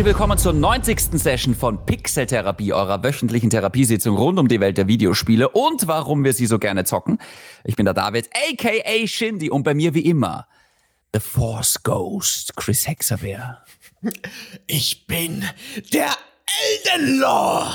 herzlich willkommen zur 90. Session von Pixeltherapie, eurer wöchentlichen Therapiesitzung rund um die Welt der Videospiele und warum wir sie so gerne zocken. Ich bin der David, aka Shindy und bei mir wie immer The Force Ghost, Chris Hexabeer. Ich bin der Elden Lord.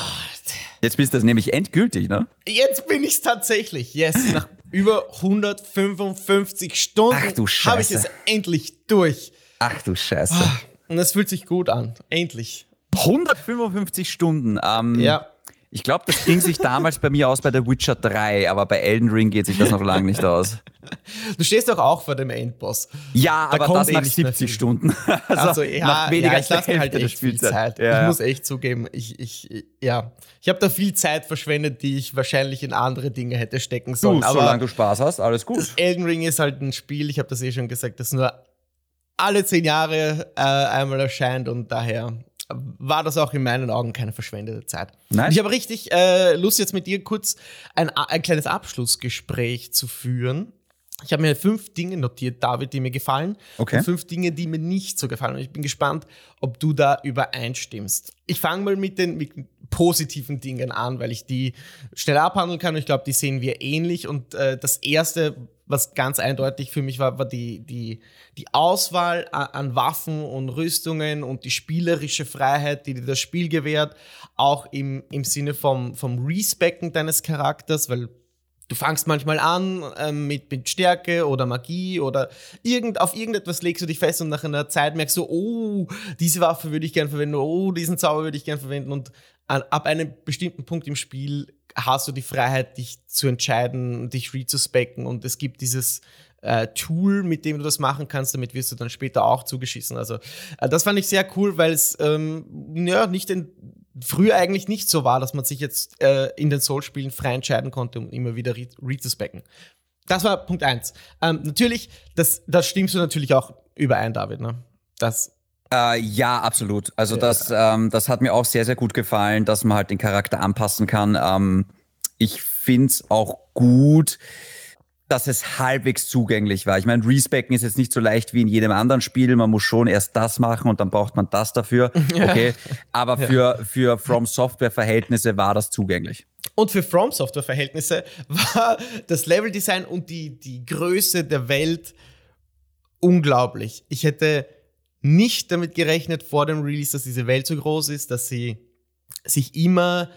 Jetzt bist du das nämlich endgültig, ne? Jetzt bin ich's tatsächlich. Yes, nach über 155 Stunden habe ich es endlich durch. Ach du Scheiße. Ah, und es fühlt sich gut an. Endlich. 155 Stunden. Ähm, Ja. Ich glaube, das ging sich damals bei mir aus bei The Witcher 3, aber bei Elden Ring geht sich das noch lange nicht aus. Du stehst doch auch vor dem Endboss. Ja, Da aber kommt das eh nach nicht mehr 70 viel. Stunden. Also, Also ja, nach weniger ja ich lasse mir halt echt viel. Zeit. Ja. Ich muss echt zugeben, ich, ich, ja, ich habe da viel Zeit verschwendet, die ich wahrscheinlich in andere Dinge hätte stecken sollen. du, aber solange du Spaß hast, alles gut. Elden Ring ist halt ein Spiel, ich habe das eh schon gesagt, das nur alle zehn Jahre äh, einmal erscheint und daher war das auch in meinen Augen keine verschwendete Zeit. Nein. Und Ich habe richtig äh, Lust, jetzt mit dir kurz ein, ein kleines Abschlussgespräch zu führen. Ich habe mir fünf Dinge notiert, David, die mir gefallen. Okay. Und fünf Dinge, die mir nicht so gefallen. Und ich bin gespannt, ob du da übereinstimmst. Ich fange mal mit den mit positiven Dingen an, weil ich die schnell abhandeln kann. Und ich glaube, die sehen wir ähnlich. Und äh, das erste, was ganz eindeutig für mich war, war die, die, die Auswahl an Waffen und Rüstungen und die spielerische Freiheit, die dir das Spiel gewährt. Auch im, im Sinne vom, vom Respecken deines Charakters, weil Du fangst manchmal an ähm, mit, mit Stärke oder Magie oder irgend, auf irgendetwas legst du dich fest und nach einer Zeit merkst du, oh, diese Waffe würde ich gern verwenden, oh, diesen Zauber würde ich gern verwenden und ab einem bestimmten Punkt im Spiel hast du die Freiheit, dich zu entscheiden, dich respecken und es gibt dieses äh, Tool, mit dem du das machen kannst, damit wirst du dann später auch zugeschissen. Also äh, das fand ich sehr cool, weil es ähm, ja, nicht in, früher eigentlich nicht so war, dass man sich jetzt äh, in den Soul-Spielen frei entscheiden konnte, um immer wieder re respecken. Das war Punkt eins. Ähm, natürlich, das, das stimmst du natürlich auch überein, David. Ne? Das, Äh, ja, absolut. Also das, ähm, das hat mir auch sehr, sehr gut gefallen, dass man halt den Charakter anpassen kann. Ähm, ich find's auch gut, dass es halbwegs zugänglich war. Ich meine, Respecken ist jetzt nicht so leicht wie in jedem anderen Spiel. Man muss schon erst das machen und dann braucht man das dafür. Okay. Aber für, für From Software Verhältnisse war das zugänglich. Und für From Software Verhältnisse war das Leveldesign und die, die Größe der Welt unglaublich. Ich hätte nicht damit gerechnet vor dem Release, dass diese Welt so groß ist, dass sie sich immer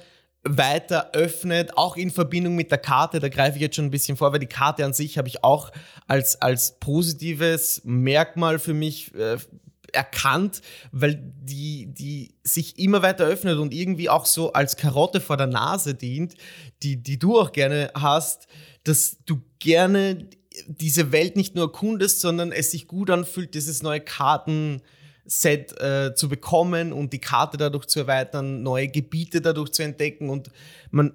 weiter öffnet, auch in Verbindung mit der Karte. Da greife ich jetzt schon ein bisschen vor, weil die Karte an sich habe ich auch als, als positives Merkmal für mich äh, erkannt, weil die, die sich immer weiter öffnet und irgendwie auch so als Karotte vor der Nase dient, die, die du auch gerne hast, dass du gerne diese Welt nicht nur erkundest, sondern es sich gut anfühlt, dieses neue Kartenset äh, zu bekommen und die Karte dadurch zu erweitern, neue Gebiete dadurch zu entdecken und man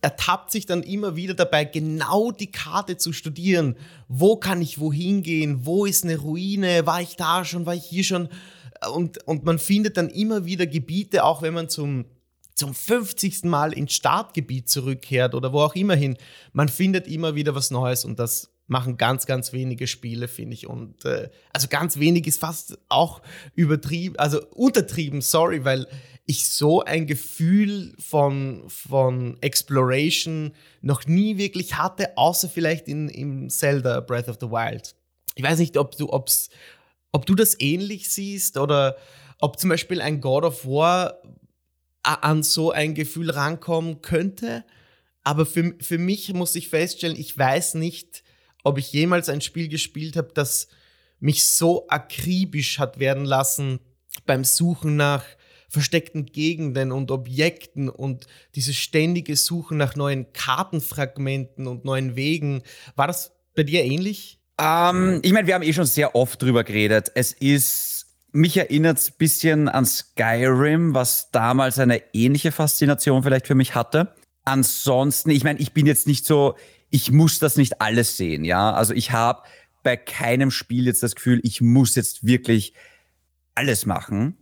ertappt sich dann immer wieder dabei, genau die Karte zu studieren. Wo kann ich wohin gehen? Wo ist eine Ruine? War ich da schon? War ich hier schon? Und, und man findet dann immer wieder Gebiete, auch wenn man zum, zum 50. Mal ins Startgebiet zurückkehrt oder wo auch immer hin. Man findet immer wieder was Neues und das machen ganz, ganz wenige Spiele, finde ich. Und äh, also ganz wenig ist fast auch übertrieben, also untertrieben, sorry, weil ich so ein Gefühl von, von Exploration noch nie wirklich hatte, außer vielleicht in, im Zelda Breath of the Wild. Ich weiß nicht, ob du, ob's, ob du das ähnlich siehst oder ob zum Beispiel ein God of War an so ein Gefühl rankommen könnte. Aber für, für mich muss ich feststellen, ich weiß nicht, ob ich jemals ein Spiel gespielt habe, das mich so akribisch hat werden lassen beim Suchen nach versteckten Gegenden und Objekten und dieses ständige Suchen nach neuen Kartenfragmenten und neuen Wegen. War das bei dir ähnlich? Ähm, ich meine, wir haben eh schon sehr oft drüber geredet. Es ist, mich erinnert es ein bisschen an Skyrim, was damals eine ähnliche Faszination vielleicht für mich hatte. Ansonsten, ich meine, ich bin jetzt nicht so, ich muss das nicht alles sehen, ja. Also ich habe bei keinem Spiel jetzt das Gefühl, ich muss jetzt wirklich alles machen.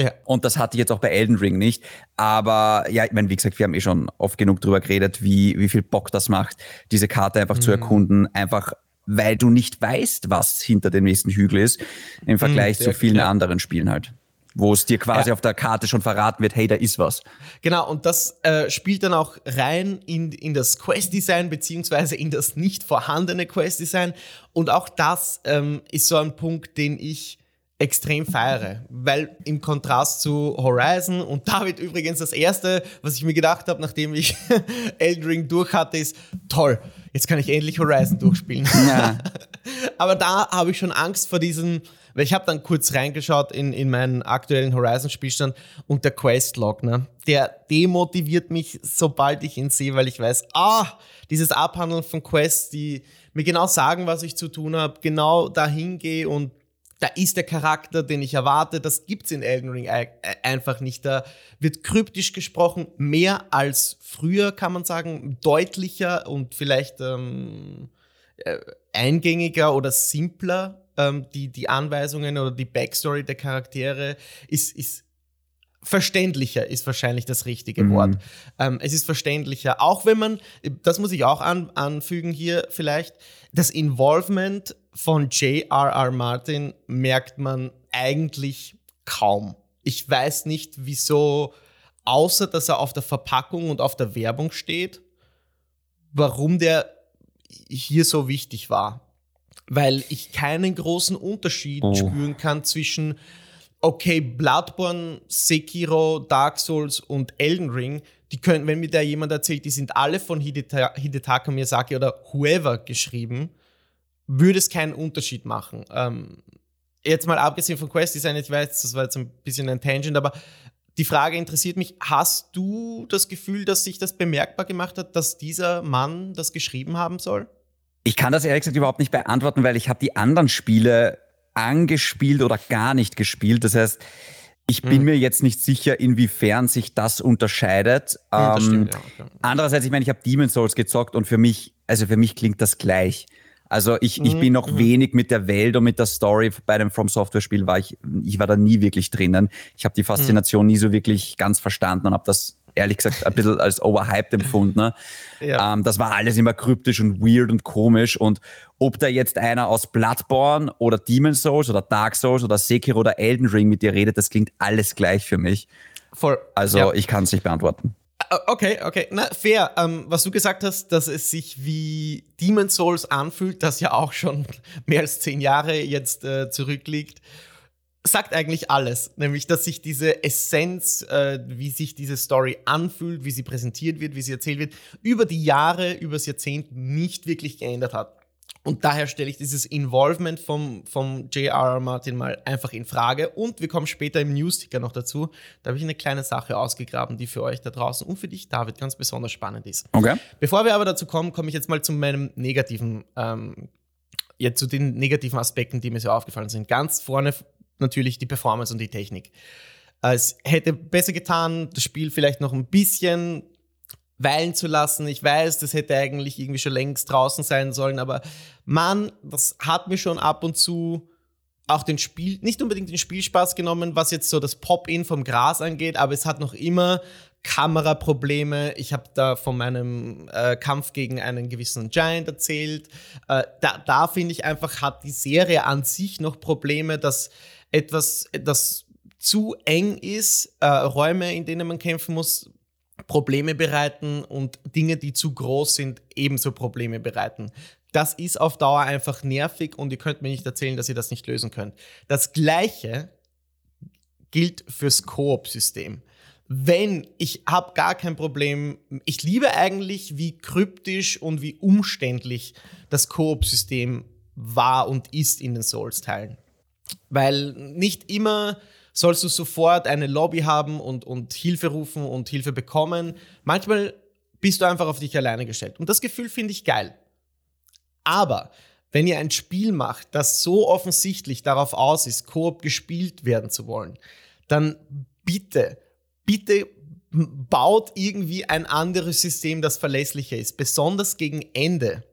Ja. Und das hatte ich jetzt auch bei Elden Ring nicht. Aber ja, ich meine, wie gesagt, wir haben eh schon oft genug drüber geredet, wie, wie viel Bock das macht, diese Karte einfach zu erkunden. Einfach, weil du nicht weißt, was hinter dem nächsten Hügel ist, im Vergleich sehr zu vielen klar. anderen Spielen halt. Wo es dir quasi ja. auf der Karte schon verraten wird, hey, da ist was. Genau, und das äh, spielt dann auch rein in, in das Quest-Design, beziehungsweise in das nicht vorhandene Quest-Design. Und auch das ähm, ist so ein Punkt, den ich extrem feiere, weil im Kontrast zu Horizon und David übrigens das erste, was ich mir gedacht habe, nachdem ich Elden Ring durch hatte, ist toll. Jetzt kann ich endlich Horizon durchspielen. Ja. Aber da habe ich schon Angst vor diesen, weil ich habe dann kurz reingeschaut in, in meinen aktuellen Horizon-Spielstand und der Questlog, ne? Der demotiviert mich, sobald ich ihn sehe, weil ich weiß, ah, dieses Abhandeln von Quests, die mir genau sagen, was ich zu tun habe, genau dahin gehe und da ist der Charakter, den ich erwarte. Das gibt's in Elden Ring einfach nicht. Da wird kryptisch gesprochen, mehr als früher, kann man sagen, deutlicher und vielleicht ähm, äh, eingängiger oder simpler. Ähm, die, die Anweisungen oder die Backstory der Charaktere ist, ist verständlicher ist wahrscheinlich das richtige mhm. Wort. Ähm, es ist verständlicher, auch wenn man, das muss ich auch an, anfügen hier vielleicht, das Involvement von J.R.R. Martin merkt man eigentlich kaum. Ich weiß nicht, wieso, außer dass er auf der Verpackung und auf der Werbung steht, warum der hier so wichtig war. Weil ich keinen großen Unterschied oh. spüren kann zwischen, okay, Bloodborne, Sekiro, Dark Souls und Elden Ring, die können, wenn mir da jemand erzählt, die sind alle von Hidetaka Miyazaki oder whoever geschrieben, würde es keinen Unterschied machen. Ähm, jetzt mal abgesehen von Quest Design, ich weiß, das war jetzt ein bisschen ein Tangent, aber die Frage interessiert mich, hast du das Gefühl, dass sich das bemerkbar gemacht hat, dass dieser Mann das geschrieben haben soll? Ich kann das ehrlich gesagt überhaupt nicht beantworten, weil ich habe die anderen Spiele angespielt oder gar nicht gespielt. Das heißt, ich bin hm. mir jetzt nicht sicher, inwiefern sich das unterscheidet. Ja, das ähm, stimmt, ja, okay. Andererseits, ich meine, ich habe Demon's Souls gezockt und für mich, also für mich klingt das gleich. Also ich, ich mhm. bin noch mhm. wenig mit der Welt und mit der Story bei einem From Software Spiel war ich, ich war da nie wirklich drinnen. Ich habe die Faszination mhm. nie so wirklich ganz verstanden und habe das ehrlich gesagt ein bisschen als overhyped empfunden. Ne? Ja. Ähm, das war alles immer kryptisch und weird und komisch. Und ob da jetzt einer aus Bloodborne oder Demon's Souls oder Dark Souls oder Sekiro oder Elden Ring mit dir redet, das klingt alles gleich für mich. Voll. Also ja. ich kann es nicht beantworten. Äh, okay, okay. Na, fair. Ähm, was du gesagt hast, dass es sich wie Demon's Souls anfühlt, das ja auch schon mehr als zehn Jahre jetzt äh, zurückliegt, sagt eigentlich alles. Nämlich, dass sich diese Essenz, äh, wie sich diese Story anfühlt, wie sie präsentiert wird, wie sie erzählt wird, über die Jahre, übers Jahrzehnt nicht wirklich geändert hat. Und daher stelle ich dieses Involvement vom, vom J.R.R. Martin mal einfach in Frage. Und wir kommen später im Newsticker noch dazu. Da habe ich eine kleine Sache ausgegraben, die für euch da draußen und für dich, David, ganz besonders spannend ist. Okay. Bevor wir aber dazu kommen, komme ich jetzt mal zu meinem negativen, ähm, ja, zu den negativen Aspekten, die mir so aufgefallen sind. Ganz vorne natürlich die Performance und die Technik. Es hätte besser getan, das Spiel vielleicht noch ein bisschen weilen zu lassen. Ich weiß, das hätte eigentlich irgendwie schon längst draußen sein sollen, aber man, das hat mir schon ab und zu auch den Spiel, nicht unbedingt den Spielspaß genommen, was jetzt so das Pop-In vom Gras angeht, aber es hat noch immer Kameraprobleme. Ich habe da von meinem äh, Kampf gegen einen gewissen Giant erzählt. Äh, da da finde ich einfach, hat die Serie an sich noch Probleme, dass etwas, das zu eng ist, äh, Räume, in denen man kämpfen muss, Probleme bereiten und Dinge, die zu groß sind, ebenso Probleme bereiten. Das ist auf Dauer einfach nervig und ihr könnt mir nicht erzählen, dass ihr das nicht lösen könnt. Das gleiche gilt fürs Koop-System. Wenn ich habe gar kein Problem, ich liebe eigentlich, wie kryptisch und wie umständlich das Koop-System war und ist in den Souls-Teilen. Weil nicht immer sollst du sofort eine Lobby haben und, und Hilfe rufen und Hilfe bekommen. Manchmal bist du einfach auf dich alleine gestellt. Und das Gefühl finde ich geil. Aber wenn ihr ein Spiel macht, das so offensichtlich darauf aus ist, Koop gespielt werden zu wollen, dann bitte, bitte baut irgendwie ein anderes System, das verlässlicher ist. Besonders gegen Ende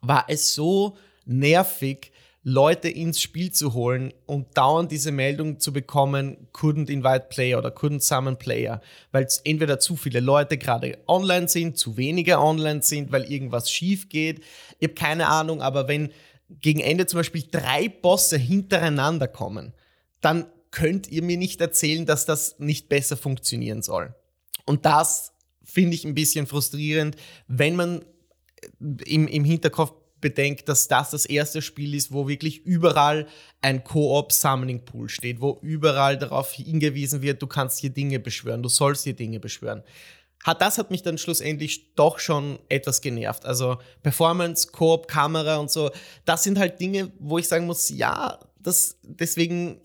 war es so nervig, Leute ins Spiel zu holen und dauernd diese Meldung zu bekommen, couldn't invite player oder couldn't summon player, weil entweder zu viele Leute gerade online sind, zu wenige online sind, weil irgendwas schief geht. Ich habe keine Ahnung, aber wenn gegen Ende zum Beispiel drei Bosse hintereinander kommen, dann könnt ihr mir nicht erzählen, dass das nicht besser funktionieren soll. Und das finde ich ein bisschen frustrierend, wenn man im, im Hinterkopf bedenkt, dass das das erste Spiel ist, wo wirklich überall ein Koop-Summoning-Pool steht, wo überall darauf hingewiesen wird, du kannst hier Dinge beschwören, du sollst hier Dinge beschwören. Das hat mich dann schlussendlich doch schon etwas genervt. Also Performance, Koop, Kamera und so, das sind halt Dinge, wo ich sagen muss, ja, das, deswegen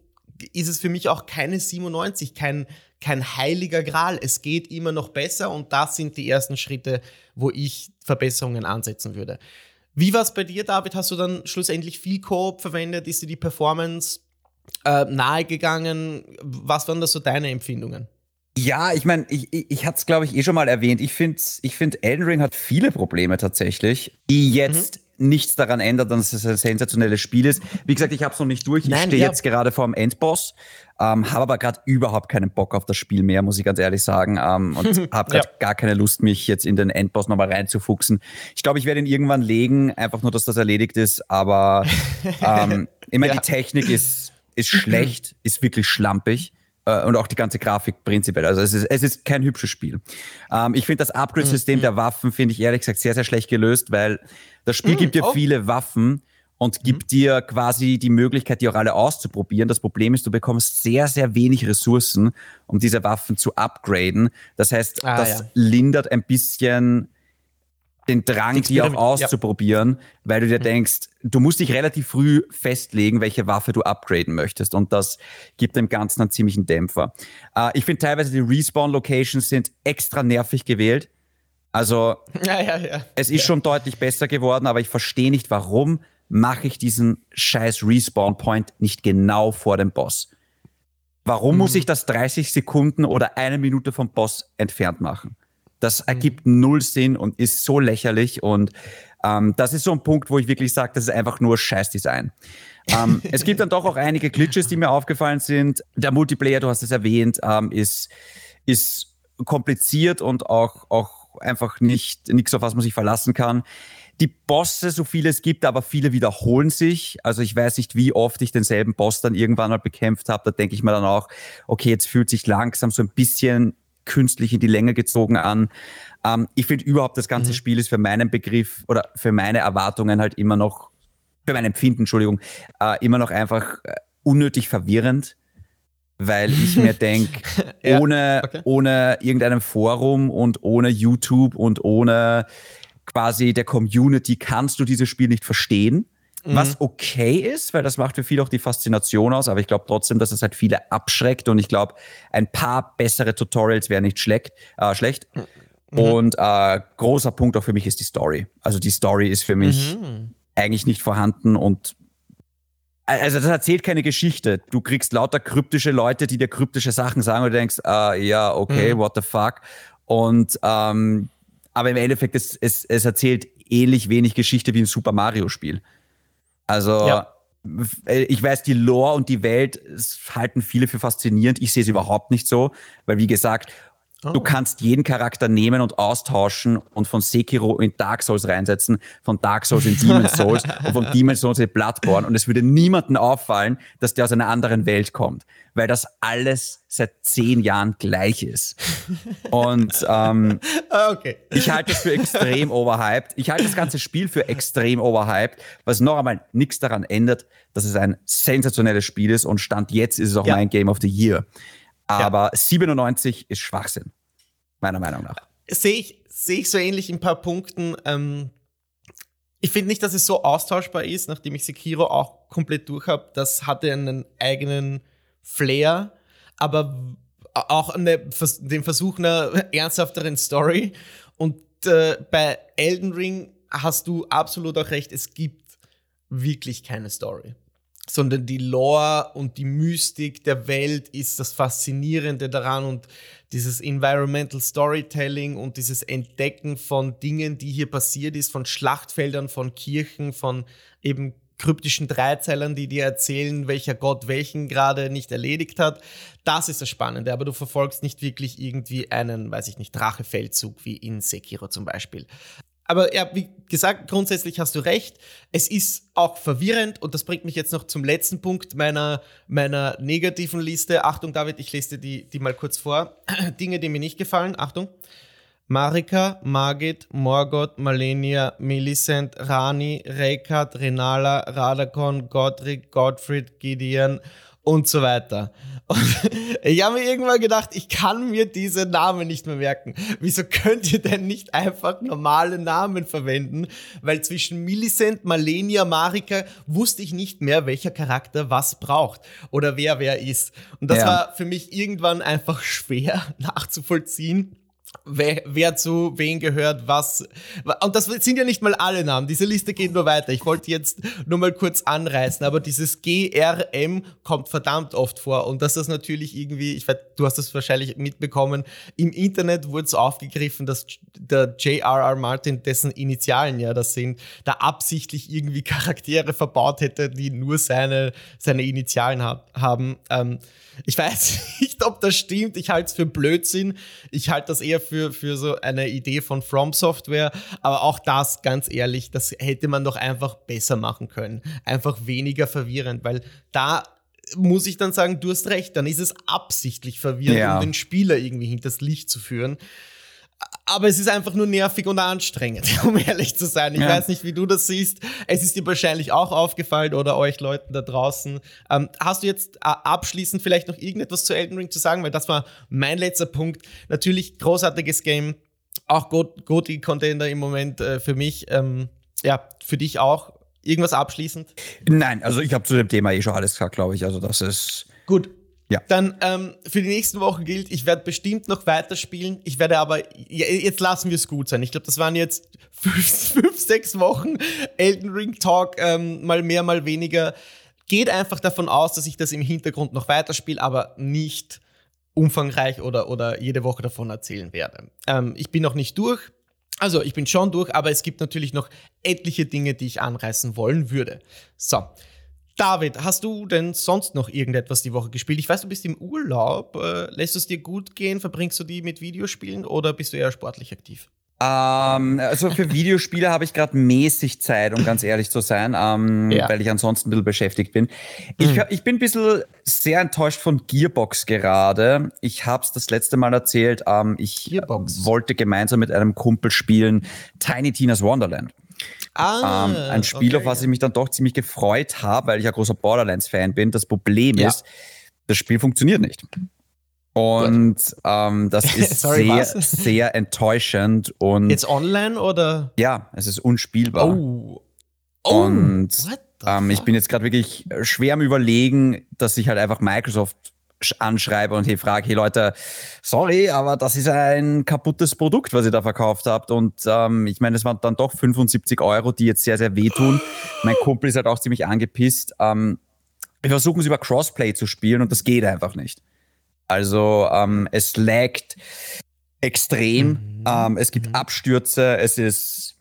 ist es für mich auch keine 97, kein, kein heiliger Gral. Es geht immer noch besser und das sind die ersten Schritte, wo ich Verbesserungen ansetzen würde. Wie war es bei dir, David? Hast du dann schlussendlich viel Koop verwendet? Ist dir die Performance äh, nahegegangen? Was waren da so deine Empfindungen? Ja, ich meine, ich, ich, ich hatte es, glaube ich, eh schon mal erwähnt. Ich finde, ich find, Elden Ring hat viele Probleme tatsächlich, die jetzt mhm. nichts daran ändern, dass es ein sensationelles Spiel ist. Wie gesagt, ich habe es noch nicht durch. Ich stehe ja. jetzt gerade vor dem Endboss, ähm, habe aber gerade überhaupt keinen Bock auf das Spiel mehr, muss ich ganz ehrlich sagen. Ähm, und habe gerade ja. gar keine Lust, mich jetzt in den Endboss nochmal reinzufuchsen. Ich glaube, ich werde ihn irgendwann legen, einfach nur, dass das erledigt ist. Aber ähm, immer ja. die Technik ist, ist schlecht, ist wirklich schlampig äh, und auch die ganze Grafik prinzipiell. Also es ist, es ist kein hübsches Spiel. Ähm, ich finde das Upgrade-System mhm. der Waffen, finde ich ehrlich gesagt sehr, sehr schlecht gelöst, weil das Spiel mhm, gibt dir oh. viele Waffen und gibt mhm. dir quasi die Möglichkeit, die auch alle auszuprobieren. Das Problem ist, du bekommst sehr, sehr wenig Ressourcen, um diese Waffen zu upgraden. Das heißt, ah, das ja. lindert ein bisschen den Drang, die auch auszuprobieren, ja. weil du dir mhm. denkst, du musst dich relativ früh festlegen, welche Waffe du upgraden möchtest. Und das gibt dem Ganzen einen ziemlichen Dämpfer. Äh, ich finde teilweise die Respawn-Locations sind extra nervig gewählt. Also ja, ja, es ist schon deutlich besser geworden, aber ich verstehe nicht, warum mache ich diesen scheiß Respawn-Point nicht genau vor dem Boss. Warum mhm. muss ich das 30 Sekunden oder eine Minute vom Boss entfernt machen? Das mhm. ergibt null Sinn und ist so lächerlich. Und ähm, das ist so ein Punkt, wo ich wirklich sage, das ist einfach nur Scheißdesign. ähm, es gibt dann doch auch einige Glitches, die mir aufgefallen sind. Der Multiplayer, du hast es erwähnt, ähm, ist, ist kompliziert und auch, auch einfach nicht nichts, auf was man sich verlassen kann. Die Bosse, so viele es gibt, aber viele wiederholen sich. Also ich weiß nicht, wie oft ich denselben Boss dann irgendwann mal bekämpft habe. Da denke ich mir dann auch, okay, jetzt fühlt sich langsam so ein bisschen künstlich in die Länge gezogen an. Ähm, ich finde überhaupt, das ganze mhm. Spiel ist für meinen Begriff oder für meine Erwartungen halt immer noch, für mein Empfinden, Entschuldigung, äh, immer noch einfach äh, unnötig verwirrend, weil ich mir denke, ja, ohne, okay. ohne irgendeinem Forum und ohne YouTube und ohne quasi der Community kannst du dieses Spiel nicht verstehen. Mhm. Was okay ist, weil das macht für viele auch die Faszination aus, aber ich glaube trotzdem, dass es halt viele abschreckt und ich glaube, ein paar bessere Tutorials wären nicht schlecht. Äh, schlecht. Mhm. Und äh, großer Punkt auch für mich ist die Story. Also die Story ist für mich mhm. eigentlich nicht vorhanden und also das erzählt keine Geschichte. Du kriegst lauter kryptische Leute, die dir kryptische Sachen sagen und du denkst, uh, ja, okay, mhm. what the fuck. Und ähm, aber im Endeffekt, es, es, es erzählt ähnlich wenig Geschichte wie ein Super Mario-Spiel. Also ja. ich weiß, die Lore und die Welt halten viele für faszinierend. Ich sehe es überhaupt nicht so, weil wie gesagt, Oh. Du kannst jeden Charakter nehmen und austauschen und von Sekiro in Dark Souls reinsetzen, von Dark Souls in Demon Souls und von Demon Souls in Bloodborne. Und es würde niemandem auffallen, dass der aus einer anderen Welt kommt, weil das alles seit zehn Jahren gleich ist. Und ähm, ah, okay. ich halte es für extrem overhyped. Ich halte das ganze Spiel für extrem overhyped, was noch einmal nichts daran ändert, dass es ein sensationelles Spiel ist und Stand jetzt ist es auch ja. mein Game of the Year. Aber ja. 97 ist Schwachsinn, meiner Meinung nach. Sehe ich, seh ich so ähnlich in ein paar Punkten. Ähm, ich finde nicht, dass es so austauschbar ist, nachdem ich Sekiro auch komplett durch habe. Das hatte einen eigenen Flair, aber auch eine, den Versuch einer ernsthafteren Story. Und äh, bei Elden Ring hast du absolut auch recht, es gibt wirklich keine Story sondern die Lore und die Mystik der Welt ist das Faszinierende daran und dieses Environmental Storytelling und dieses Entdecken von Dingen, die hier passiert ist, von Schlachtfeldern, von Kirchen, von eben kryptischen Dreizeilern, die dir erzählen, welcher Gott welchen gerade nicht erledigt hat. Das ist das Spannende, aber du verfolgst nicht wirklich irgendwie einen, weiß ich nicht, Drachefeldzug wie in Sekiro zum Beispiel. Aber ja, wie gesagt, grundsätzlich hast du recht. Es ist auch verwirrend und das bringt mich jetzt noch zum letzten Punkt meiner, meiner negativen Liste. Achtung, David, ich lese dir die, die mal kurz vor. Dinge, die mir nicht gefallen. Achtung. Marika, Margit, Morgoth, Malenia, Millicent, Rani, Rekat, Renala, Radakon, Godric, Gottfried, Gideon und so weiter. Und ich habe mir irgendwann gedacht, ich kann mir diese Namen nicht mehr merken. Wieso könnt ihr denn nicht einfach normale Namen verwenden? Weil zwischen Millicent, Malenia, Marika wusste ich nicht mehr, welcher Charakter was braucht oder wer wer ist. Und das ja. war für mich irgendwann einfach schwer nachzuvollziehen wer, wer zu wen gehört, was. Und das sind ja nicht mal alle Namen. Diese Liste geht nur weiter. Ich wollte jetzt nur mal kurz anreißen, aber dieses GRM kommt verdammt oft vor. Und das ist natürlich irgendwie, ich weiß, du hast das wahrscheinlich mitbekommen, im Internet wurde es aufgegriffen, dass der J.R.R. Martin, dessen Initialen ja das sind, da absichtlich irgendwie Charaktere verbaut hätte, die nur seine, seine Initialen hab, haben. Ähm, ich weiß nicht, ob das stimmt. Ich halte es für Blödsinn. Ich halte das eher für, für so eine Idee von From Software. Aber auch das, ganz ehrlich, das hätte man doch einfach besser machen können. Einfach weniger verwirrend, weil da muss ich dann sagen, du hast recht, dann ist es absichtlich verwirrend, ja. um den Spieler irgendwie hinters Licht zu führen aber es ist einfach nur nervig und anstrengend, um ehrlich zu sein. Ich ja. weiß nicht, wie du das siehst. Es ist dir wahrscheinlich auch aufgefallen oder euch Leuten da draußen. Ähm, hast du jetzt äh, abschließend vielleicht noch irgendetwas zu Elden Ring zu sagen? Weil das war mein letzter Punkt. Natürlich großartiges Game, auch Goti-Contender im Moment äh, für mich. Ähm, ja, für dich auch. Irgendwas abschließend? Nein, also ich habe zu dem Thema eh schon alles gesagt, glaube ich. Also das ist. Gut, ja. Dann ähm, für die nächsten Wochen gilt, ich werde bestimmt noch weiterspielen. Ich werde aber, jetzt lassen wir es gut sein. Ich glaube, das waren jetzt fünf, fünf, sechs Wochen Elden Ring Talk, ähm, mal mehr, mal weniger. Geht einfach davon aus, dass ich das im Hintergrund noch weiterspiele, aber nicht umfangreich oder, oder jede Woche davon erzählen werde. Ähm, ich bin noch nicht durch. Also, ich bin schon durch, aber es gibt natürlich noch etliche Dinge, die ich anreißen wollen würde. So. David, hast du denn sonst noch irgendetwas die Woche gespielt? Ich weiß, du bist im Urlaub. Äh, lässt es dir gut gehen? Verbringst du die mit Videospielen oder bist du eher sportlich aktiv? Ähm, also für Videospiele habe ich gerade mäßig Zeit, um ganz ehrlich zu sein, ähm, ja. weil ich ansonsten ein bisschen beschäftigt bin. Ich, hm. ich bin ein bisschen sehr enttäuscht von Gearbox gerade. Ich habe es das letzte Mal erzählt. Ähm, ich Gearbox. wollte gemeinsam mit einem Kumpel spielen Tiny Tina's Wonderland. Ah, ähm, ein Spiel, okay. auf was ich mich dann doch ziemlich gefreut habe, weil ich ja großer Borderlands-Fan bin. Das Problem ja. ist, das Spiel funktioniert nicht. Und ähm, das ist Sorry, sehr, was? sehr enttäuschend. Und Jetzt online oder? Ja, es ist unspielbar. Oh. Oh, und ähm, ich bin jetzt gerade wirklich schwer am Überlegen, dass ich halt einfach Microsoft anschreibe und hey, frage, hey Leute, sorry, aber das ist ein kaputtes Produkt, was ihr da verkauft habt. Und ähm, ich meine, es waren dann doch 75 Euro, die jetzt sehr, sehr wehtun. mein Kumpel ist halt auch ziemlich angepisst. Ähm, wir versuchen es über Crossplay zu spielen und das geht einfach nicht. Also ähm, es laggt extrem, mhm. ähm, es gibt. Abstürze, es ist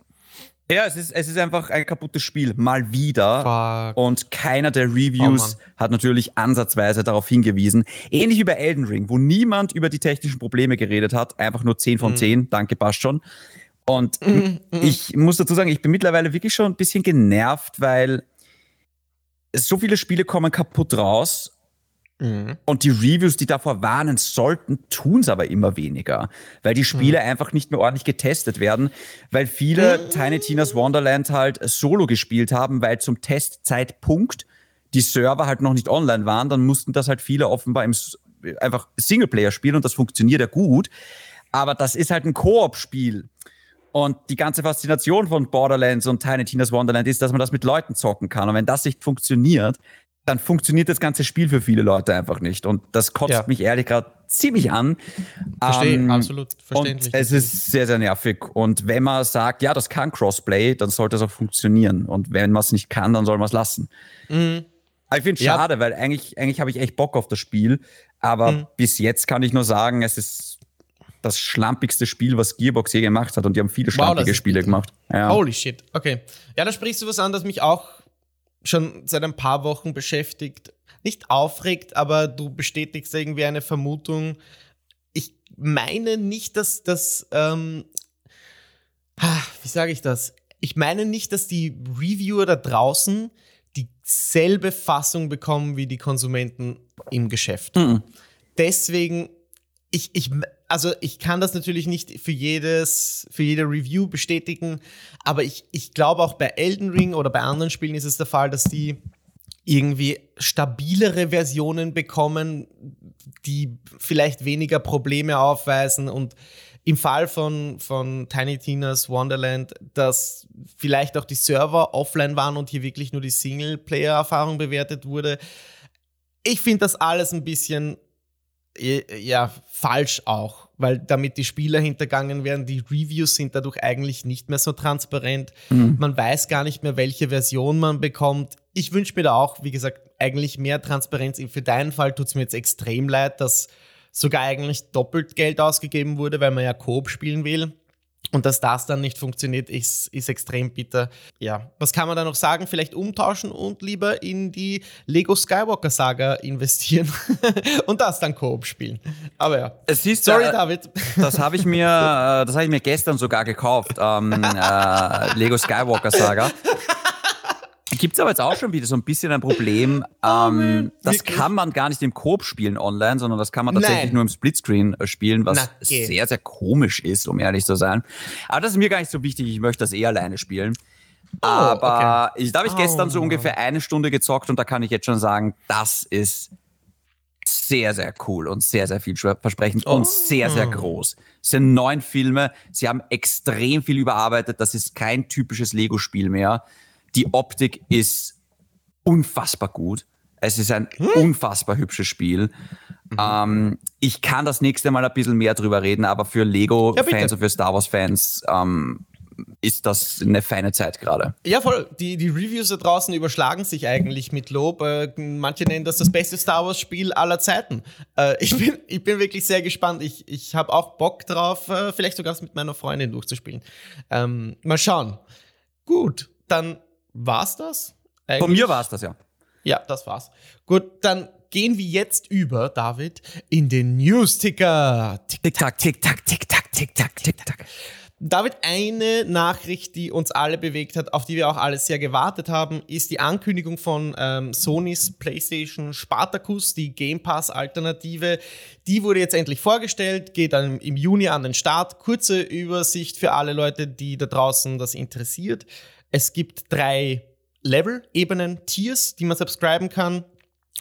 ja, es ist, es ist einfach ein kaputtes Spiel, mal wieder. Fuck. Und keiner der Reviews oh, hat natürlich ansatzweise darauf hingewiesen. Ähnlich wie bei Elden Ring, wo niemand über die technischen Probleme geredet hat. Einfach nur 10 von mm. 10, danke, passt schon. Und mm, ich muss dazu sagen, ich bin mittlerweile wirklich schon ein bisschen genervt, weil so viele Spiele kommen kaputt raus Mhm. Und die Reviews, die davor warnen sollten, tun es aber immer weniger, weil die Spiele mhm. einfach nicht mehr ordentlich getestet werden, weil viele mhm. Tiny Tina's Wonderland halt solo gespielt haben, weil zum Testzeitpunkt die Server halt noch nicht online waren, dann mussten das halt viele offenbar im einfach Singleplayer spielen und das funktioniert ja gut, aber das ist halt ein Koop-Spiel. Und die ganze Faszination von Borderlands und Tiny Tina's Wonderland ist, dass man das mit Leuten zocken kann. Und wenn das nicht funktioniert, dann funktioniert das ganze Spiel für viele Leute einfach nicht. Und das kotzt ja. mich ehrlich gerade ziemlich an. Verstehe, ähm, absolut verständlich. Und es ist sehr, sehr nervig. Und wenn man sagt, ja, das kann Crossplay, dann sollte es auch funktionieren. Und wenn man es nicht kann, dann soll man es lassen. Mhm. ich finde es ja. schade, weil eigentlich, eigentlich habe ich echt Bock auf das Spiel. Aber mhm. bis jetzt kann ich nur sagen, es ist das schlampigste Spiel, was Gearbox je gemacht hat. Und die haben viele schlampige wow, Spiele gemacht. Ja. Holy shit. Okay. Ja, da sprichst du was an, das mich auch schon seit ein paar Wochen beschäftigt. Nicht aufregt, aber du bestätigst irgendwie eine Vermutung. Ich meine nicht, dass das. Ähm, wie sage ich das? Ich meine nicht, dass die Reviewer da draußen dieselbe Fassung bekommen wie die Konsumenten im Geschäft. Mhm. Deswegen, ich, ich, also ich kann das natürlich nicht für jedes, für jede Review bestätigen, aber ich, ich glaube auch bei Elden Ring oder bei anderen Spielen ist es der Fall, dass die irgendwie stabilere Versionen bekommen, die vielleicht weniger Probleme aufweisen und im Fall von, von Tiny Tina's Wonderland, dass vielleicht auch die Server offline waren und hier wirklich nur die Singleplayer-Erfahrung bewertet wurde. Ich finde das alles ein bisschen ja, falsch auch, weil damit die Spieler hintergangen werden. Die Reviews sind dadurch eigentlich nicht mehr so transparent. Mhm. Man weiß gar nicht mehr, welche Version man bekommt. Ich wünsche mir da auch, wie gesagt, eigentlich mehr Transparenz. Für deinen Fall tut es mir jetzt extrem leid, dass sogar eigentlich doppelt Geld ausgegeben wurde, weil man ja Coop spielen will. Und dass das dann nicht funktioniert, ist, ist extrem bitter. Ja, was kann man da noch sagen? Vielleicht umtauschen und lieber in die Lego Skywalker Saga investieren und das dann Coop spielen. Aber ja. Es ist, Sorry, äh, David. Das habe ich mir, äh, das habe ich mir gestern sogar gekauft. Ähm, äh, Lego Skywalker Saga. Gibt es aber jetzt auch schon wieder so ein bisschen ein Problem. Oh, ähm, das kann man gar nicht im Coop spielen online, sondern das kann man tatsächlich Nein. nur im Splitscreen äh, spielen, was Na, sehr, sehr komisch ist, um ehrlich zu sein. Aber das ist mir gar nicht so wichtig. Ich möchte das eh alleine spielen. Oh, aber okay. ich, da habe ich gestern oh. so ungefähr eine Stunde gezockt und da kann ich jetzt schon sagen, das ist sehr, sehr cool und sehr, sehr vielversprechend oh. und sehr, sehr groß. Es sind neun Filme. Sie haben extrem viel überarbeitet. Das ist kein typisches Lego-Spiel mehr. Die Optik ist unfassbar gut. Es ist ein hm? unfassbar hübsches Spiel. Mhm. Ähm, ich kann das nächste Mal ein bisschen mehr drüber reden, aber für Lego-Fans ja, und für Star Wars-Fans ähm, ist das eine feine Zeit gerade. Ja, voll. Die, die Reviews da draußen überschlagen sich eigentlich mit Lob. Äh, manche nennen das das beste Star Wars-Spiel aller Zeiten. Äh, ich, bin, ich bin wirklich sehr gespannt. Ich, ich habe auch Bock drauf, äh, vielleicht sogar mit meiner Freundin durchzuspielen. Ähm, mal schauen. Gut, dann War's das? Eigentlich? Von mir war es das, ja. Ja, das war's. Gut, dann gehen wir jetzt über, David, in den News-Ticker. Tick-Tack, Tick-Tack, Tick-Tack, Tick-Tack, Tick-Tack. David, eine Nachricht, die uns alle bewegt hat, auf die wir auch alle sehr gewartet haben, ist die Ankündigung von ähm, Sonys PlayStation Spartacus, die Game Pass-Alternative. Die wurde jetzt endlich vorgestellt, geht dann im Juni an den Start. Kurze Übersicht für alle Leute, die da draußen das interessiert. Es gibt drei Level, Ebenen, Tiers, die man subscriben kann.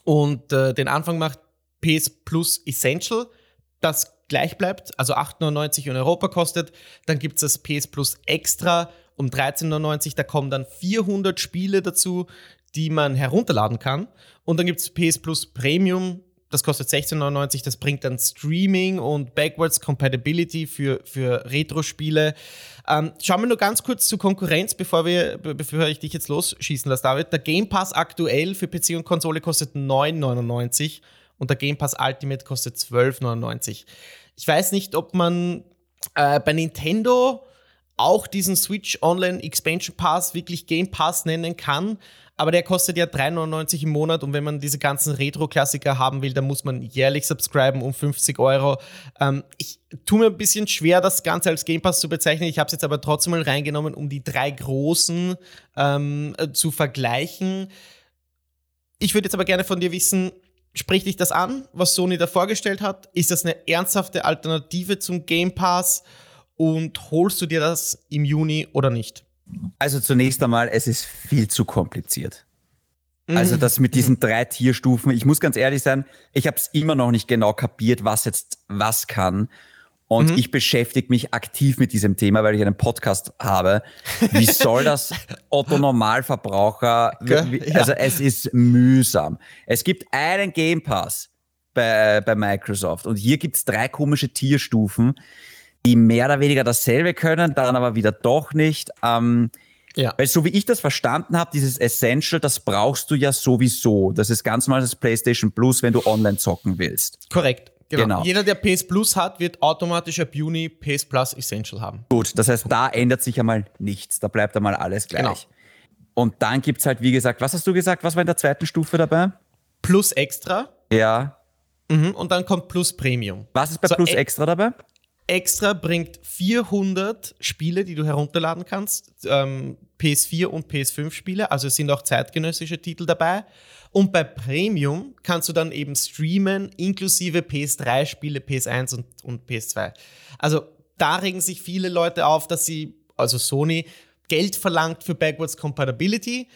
Und äh, den Anfang macht PS Plus Essential, das gleich bleibt, also 8,99 in Europa kostet. Dann gibt es das PS Plus Extra um 13,99. Da kommen dann 400 Spiele dazu, die man herunterladen kann. Und dann gibt es PS Plus Premium, das kostet 16,99. Das bringt dann Streaming und Backwards Compatibility für, für Retro-Spiele. Ähm, schauen wir nur ganz kurz zur Konkurrenz, bevor, wir, bevor ich dich jetzt losschießen lasse, David. Der Game Pass aktuell für PC und Konsole kostet 9,99 und der Game Pass Ultimate kostet 12,99. Ich weiß nicht, ob man äh, bei Nintendo auch diesen Switch Online Expansion Pass wirklich Game Pass nennen kann aber der kostet ja 3,99 im Monat und wenn man diese ganzen Retro-Klassiker haben will, dann muss man jährlich subscriben um 50 Euro. Ähm, ich tue mir ein bisschen schwer, das Ganze als Game Pass zu bezeichnen. Ich habe es jetzt aber trotzdem mal reingenommen, um die drei großen ähm, äh, zu vergleichen. Ich würde jetzt aber gerne von dir wissen, spricht dich das an, was Sony da vorgestellt hat? Ist das eine ernsthafte Alternative zum Game Pass? Und holst du dir das im Juni oder nicht? Also zunächst einmal, es ist viel zu kompliziert. Also das mit diesen drei Tierstufen, ich muss ganz ehrlich sein, ich habe es immer noch nicht genau kapiert, was jetzt was kann. Und mhm. ich beschäftige mich aktiv mit diesem Thema, weil ich einen Podcast habe. Wie soll das Otto Normalverbraucher? Also es ist mühsam. Es gibt einen Game Pass bei, bei Microsoft und hier gibt es drei komische Tierstufen die mehr oder weniger dasselbe können, dann aber wieder doch nicht. Ähm, ja. Weil so wie ich das verstanden habe, dieses Essential, das brauchst du ja sowieso. Das ist ganz normal das PlayStation Plus, wenn du online zocken willst. Korrekt. Genau. genau. Jeder, der PS Plus hat, wird automatisch ab Juni PS Plus Essential haben. Gut, das heißt, da ändert sich einmal nichts. Da bleibt einmal alles gleich. Genau. Und dann gibt es halt, wie gesagt, was hast du gesagt? Was war in der zweiten Stufe dabei? Plus Extra. Ja. Mhm, und dann kommt Plus Premium. Was ist bei so, Plus Extra dabei? Extra bringt 400 Spiele, die du herunterladen kannst, ähm, PS4 und PS5 Spiele, also es sind auch zeitgenössische Titel dabei. Und bei Premium kannst du dann eben streamen, inklusive PS3 Spiele, PS1 und, und PS2. Also da regen sich viele Leute auf, dass sie, also Sony, Geld verlangt für Backwards Compatibility.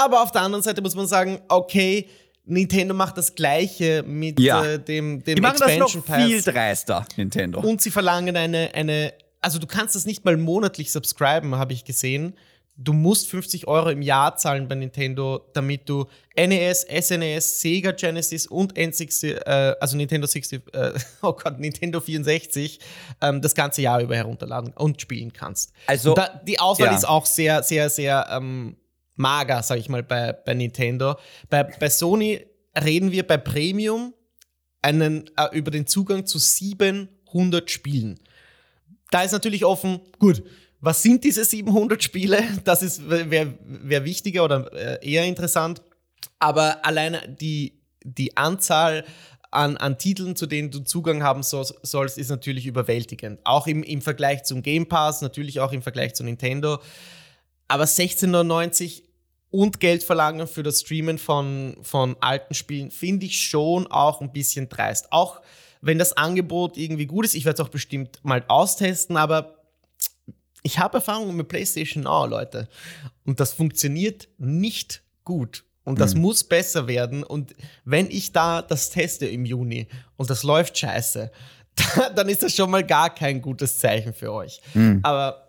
Aber auf der anderen Seite muss man sagen, okay, Nintendo macht das Gleiche mit ja. äh, dem, dem Die machen Expansion das noch Pass. viel dreister, Nintendo. Und sie verlangen eine, eine, also du kannst das nicht mal monatlich subscriben, habe ich gesehen. Du musst 50 Euro im Jahr zahlen bei Nintendo, damit du NES, SNES, Sega Genesis und N60, äh, also Nintendo 60, äh, oh Gott, Nintendo 64 ähm, das ganze Jahr über herunterladen und spielen kannst. Also da, die Auswahl ja. ist auch sehr, sehr, sehr ähm, mager, sag ich mal, bei, bei Nintendo. Bei, bei Sony reden wir bei Premium einen, äh, über den Zugang zu 700 Spielen. Da ist natürlich offen, gut, was sind diese 700 Spiele? Das wäre wär wichtiger oder äh, eher interessant. Aber allein die, die Anzahl an, an Titeln, zu denen du Zugang haben so, sollst, ist natürlich überwältigend. Auch im, im Vergleich zum Game Pass, natürlich auch im Vergleich zu Nintendo. Aber 16,99 und Geld verlangen für das Streamen von, von alten Spielen finde ich schon auch ein bisschen dreist. Auch wenn das Angebot irgendwie gut ist, ich werde es auch bestimmt mal austesten, aber ich habe Erfahrungen mit PlayStation Now, Leute. Und das funktioniert nicht gut. Und das mhm. muss besser werden. Und wenn ich da das teste im Juni und das läuft scheiße, dann ist das schon mal gar kein gutes Zeichen für euch. Mhm. Aber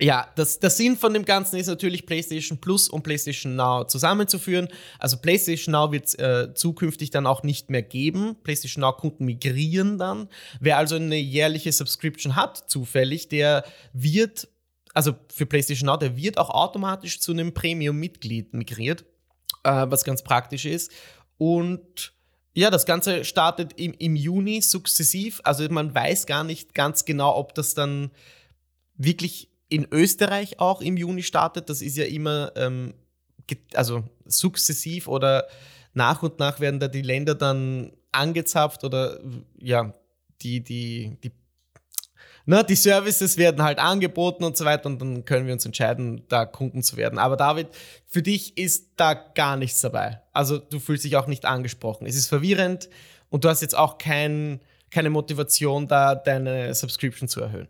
ja, das, der Sinn von dem Ganzen ist natürlich PlayStation Plus und PlayStation Now zusammenzuführen. Also PlayStation Now wird es äh, zukünftig dann auch nicht mehr geben. PlayStation Now Kunden migrieren dann. Wer also eine jährliche Subscription hat, zufällig, der wird, also für PlayStation Now, der wird auch automatisch zu einem Premium-Mitglied migriert, äh, was ganz praktisch ist. Und ja, das Ganze startet im, im Juni sukzessiv. Also man weiß gar nicht ganz genau, ob das dann wirklich in Österreich auch im Juni startet. Das ist ja immer ähm, also sukzessiv oder nach und nach werden da die Länder dann angezapft oder ja, die, die, die, na, die Services werden halt angeboten und so weiter und dann können wir uns entscheiden, da Kunden zu werden. Aber David, für dich ist da gar nichts dabei. Also du fühlst dich auch nicht angesprochen. Es ist verwirrend und du hast jetzt auch kein, keine Motivation, da deine Subscription zu erhöhen.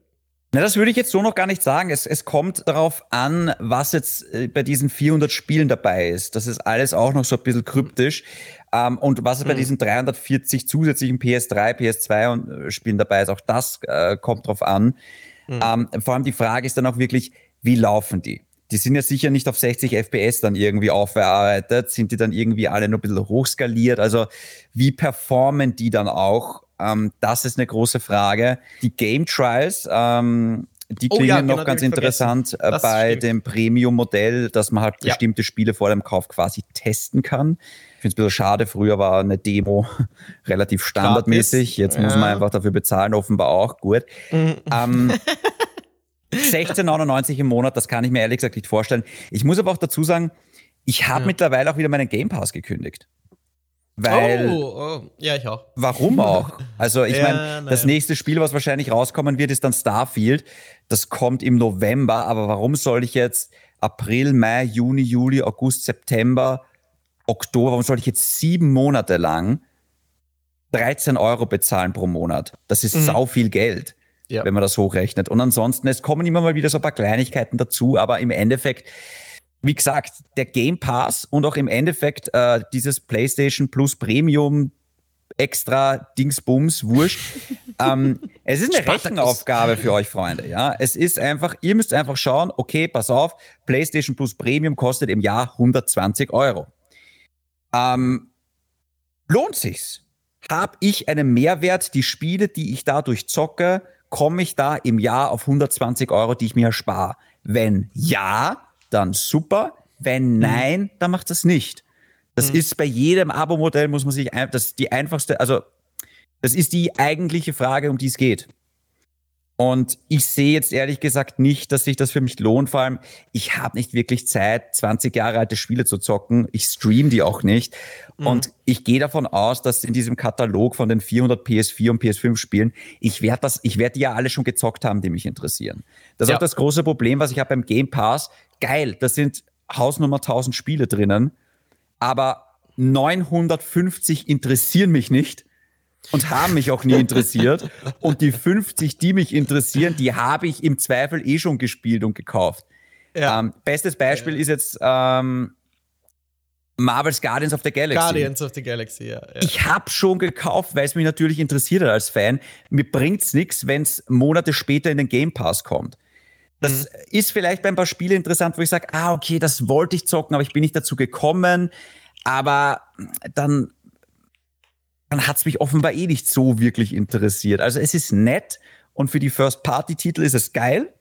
Na, das würde ich jetzt so noch gar nicht sagen. Es, es kommt darauf an, was jetzt äh, bei diesen 400 Spielen dabei ist. Das ist alles auch noch so ein bisschen kryptisch. Ähm, und was mhm. bei diesen 340 zusätzlichen PS3, PS2 und, äh, Spielen dabei ist, auch das äh, kommt drauf an. Mhm. Ähm, vor allem die Frage ist dann auch wirklich, wie laufen die? Die sind ja sicher nicht auf 60 FPS dann irgendwie aufgearbeitet. Sind die dann irgendwie alle nur ein bisschen hochskaliert? Also wie performen die dann auch? Ähm, das ist eine große Frage. Die Game Trials, ähm, die klingen oh ja, noch genau, ganz interessant äh, bei stimmt. dem Premium-Modell, dass man halt ja. bestimmte Spiele vor dem Kauf quasi testen kann. Ich finde es ein bisschen schade, früher war eine Demo relativ standardmäßig. Jetzt ja. muss man einfach dafür bezahlen, offenbar auch. Gut. Mhm. Ähm, 16,99 im Monat, das kann ich mir ehrlich gesagt nicht vorstellen. Ich muss aber auch dazu sagen, ich habe mittlerweile auch wieder meinen Game Pass gekündigt. Weil, oh, oh, ja, ich auch. Warum auch? Also, ich ja, meine, das nächste Spiel, was wahrscheinlich rauskommen wird, ist dann Starfield. Das kommt im November, aber warum soll ich jetzt April, Mai, Juni, Juli, August, September, Oktober, warum soll ich jetzt sieben Monate lang 13 Euro bezahlen pro Monat? Das ist mhm. sau viel Geld, ja. wenn man das hochrechnet. Und ansonsten, es kommen immer mal wieder so ein paar Kleinigkeiten dazu, aber im Endeffekt, wie gesagt, der Game Pass und auch im Endeffekt äh, dieses PlayStation Plus Premium extra Dingsbums, wurscht. ähm, es ist eine Spartacus. Rechenaufgabe für euch, Freunde. Ja, es ist einfach, ihr müsst einfach schauen, okay, pass auf, PlayStation Plus Premium kostet im Jahr 120 Euro. Ähm, lohnt sich's? Habe ich einen Mehrwert? Die Spiele, die ich dadurch zocke, komme ich da im Jahr auf 120 Euro, die ich mir erspare? Wenn ja, dann super. Wenn mhm. nein, mhm. dann macht das nicht. Das mhm. ist bei jedem Abo-Modell, muss man sich, das ist die einfachste, also das ist die eigentliche Frage, um die es geht. Und ich sehe jetzt ehrlich gesagt nicht, dass sich das für mich lohnt. Vor allem, ich habe nicht wirklich Zeit, 20 Jahre alte Spiele zu zocken. Ich stream die auch nicht. Mhm. Und ich gehe davon aus, dass in diesem Katalog von den 400 PS4 und PS5 Spielen, ich werde das, ich werde die ja alle schon gezockt haben, die mich interessieren. Das ist auch das große Problem, was ich habe beim Game Pass. Geil, da sind Hausnummer 1000 Spiele drinnen. Aber 950 interessieren mich nicht und haben mich auch nie interessiert. Und die 50, die mich interessieren, die habe ich im Zweifel eh schon gespielt und gekauft. Ja. Ähm, bestes Beispiel ja. ist jetzt ähm, Marvel's Guardians of the Galaxy. Guardians of the Galaxy, ja. ja. Ich habe schon gekauft, weil es mich natürlich interessiert hat als Fan. Mir bringt es nichts, wenn es Monate später in den Game Pass kommt. Das mhm. ist vielleicht bei ein paar Spielen interessant, wo ich sage, ah, okay, das wollte ich zocken, aber ich bin nicht dazu gekommen. Aber dann dann hat es mich offenbar eh nicht so wirklich interessiert. Also es ist nett und für die First-Party-Titel ist es geil.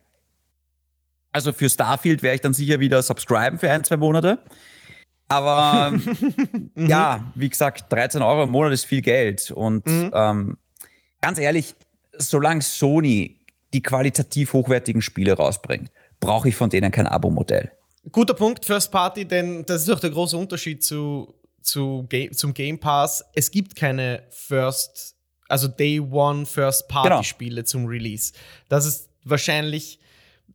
Also für Starfield werde ich dann sicher wieder subscriben für ein, zwei Monate. Aber mhm. ja, wie gesagt, 13 Euro im Monat ist viel Geld. Und mhm. ähm, ganz ehrlich, solange Sony die qualitativ hochwertigen Spiele rausbringt, brauche ich von denen kein Abo-Modell. Guter Punkt, First Party, denn das ist auch der große Unterschied zu zu zum Game Pass, es gibt keine First, also Day One First Party genau. Spiele zum Release. Das ist wahrscheinlich,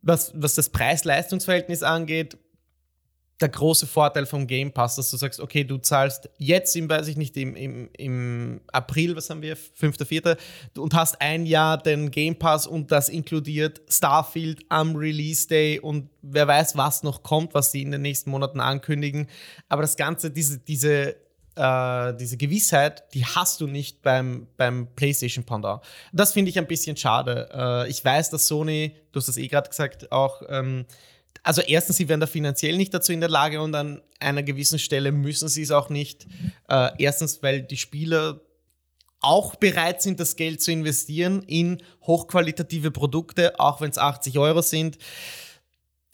was, was das Preis-Leistungs-Verhältnis angeht, der große Vorteil vom Game Pass, dass du sagst, okay, du zahlst jetzt im, weiß ich nicht, im, im, im April, was haben wir, 5.4., und hast ein Jahr den Game Pass und das inkludiert Starfield am Release Day und wer weiß, was noch kommt, was sie in den nächsten Monaten ankündigen. Aber das Ganze, diese, diese, äh, diese Gewissheit, die hast du nicht beim, beim PlayStation Pendant. Das finde ich ein bisschen schade. Äh, ich weiß, dass Sony, du hast das eh gerade gesagt, auch ähm, also erstens, sie wären da finanziell nicht dazu in der Lage und an einer gewissen Stelle müssen sie es auch nicht. Äh, erstens, weil die Spieler auch bereit sind, das Geld zu investieren in hochqualitative Produkte, auch wenn es 80 Euro sind.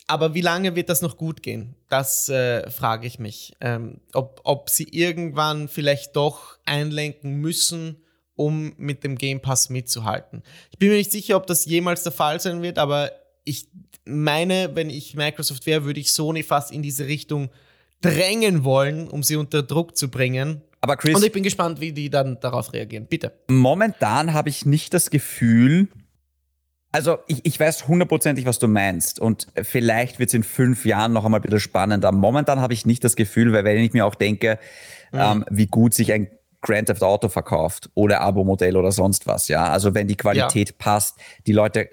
Aber wie lange wird das noch gut gehen? Das äh, frage ich mich. Ähm, ob, ob sie irgendwann vielleicht doch einlenken müssen, um mit dem Game Pass mitzuhalten. Ich bin mir nicht sicher, ob das jemals der Fall sein wird, aber ich meine, wenn ich Microsoft wäre, würde ich Sony fast in diese Richtung drängen wollen, um sie unter Druck zu bringen. Aber Chris. Und ich bin gespannt, wie die dann darauf reagieren. Bitte. Momentan habe ich nicht das Gefühl, also ich, ich weiß hundertprozentig, was du meinst. Und vielleicht wird es in fünf Jahren noch einmal wieder spannender. Momentan habe ich nicht das Gefühl, weil wenn ich mir auch denke, mhm. ähm, wie gut sich ein Grand Theft Auto verkauft oder Abo-Modell oder sonst was, ja. Also wenn die Qualität ja. passt, die Leute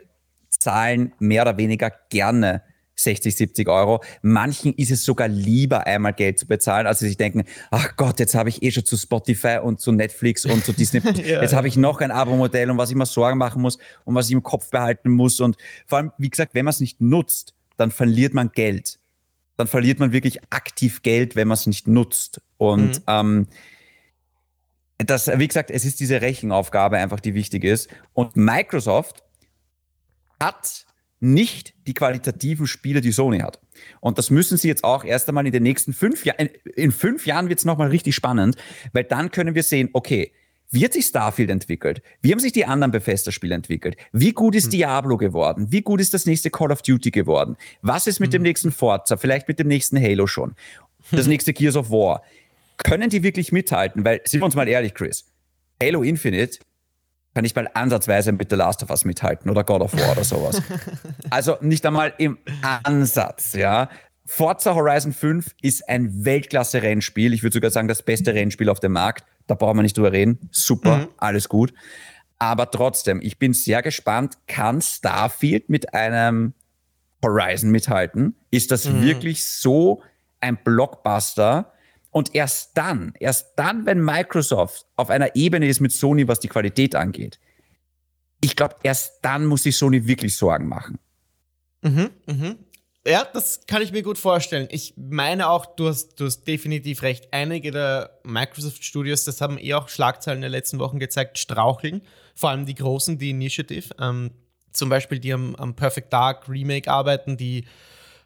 zahlen mehr oder weniger gerne 60, 70 Euro. Manchen ist es sogar lieber, einmal Geld zu bezahlen, als sie sich denken, ach Gott, jetzt habe ich eh schon zu Spotify und zu Netflix und zu Disney. ja. Jetzt habe ich noch ein Abo-Modell, um was ich mir Sorgen machen muss und was ich im Kopf behalten muss. Und vor allem, wie gesagt, wenn man es nicht nutzt, dann verliert man Geld. Dann verliert man wirklich aktiv Geld, wenn man es nicht nutzt. Und mhm. ähm, das, wie gesagt, es ist diese Rechenaufgabe einfach, die wichtig ist. Und Microsoft hat nicht die qualitativen Spiele, die Sony hat. Und das müssen sie jetzt auch erst einmal in den nächsten fünf Jahren, in fünf Jahren wird es nochmal richtig spannend, weil dann können wir sehen, okay, wie hat sich Starfield entwickelt? Wie haben sich die anderen Bethesda-Spiele entwickelt? Wie gut ist hm. Diablo geworden? Wie gut ist das nächste Call of Duty geworden? Was ist mit hm. dem nächsten Forza? Vielleicht mit dem nächsten Halo schon? Das hm. nächste Gears of War? Können die wirklich mithalten? Weil, sind wir uns mal ehrlich, Chris, Halo Infinite kann nicht mal ansatzweise mit The Last of Us mithalten oder God of War oder sowas. also nicht einmal im Ansatz, ja. Forza Horizon 5 ist ein Weltklasse-Rennspiel. Ich würde sogar sagen, das beste Rennspiel auf dem Markt. Da brauchen wir nicht drüber reden. Super, mhm. alles gut. Aber trotzdem, ich bin sehr gespannt, kann Starfield mit einem Horizon mithalten? Ist das mhm. wirklich so ein Blockbuster? Und erst dann, erst dann, wenn Microsoft auf einer Ebene ist mit Sony, was die Qualität angeht, ich glaube, erst dann muss sich Sony wirklich Sorgen machen. Mhm, mhm. Ja, das kann ich mir gut vorstellen. Ich meine auch, du hast, du hast definitiv recht. Einige der Microsoft Studios, das haben eh auch Schlagzeilen in den letzten Wochen gezeigt, straucheln. Vor allem die großen, die Initiative. Ähm, zum Beispiel die am, am Perfect Dark Remake arbeiten, die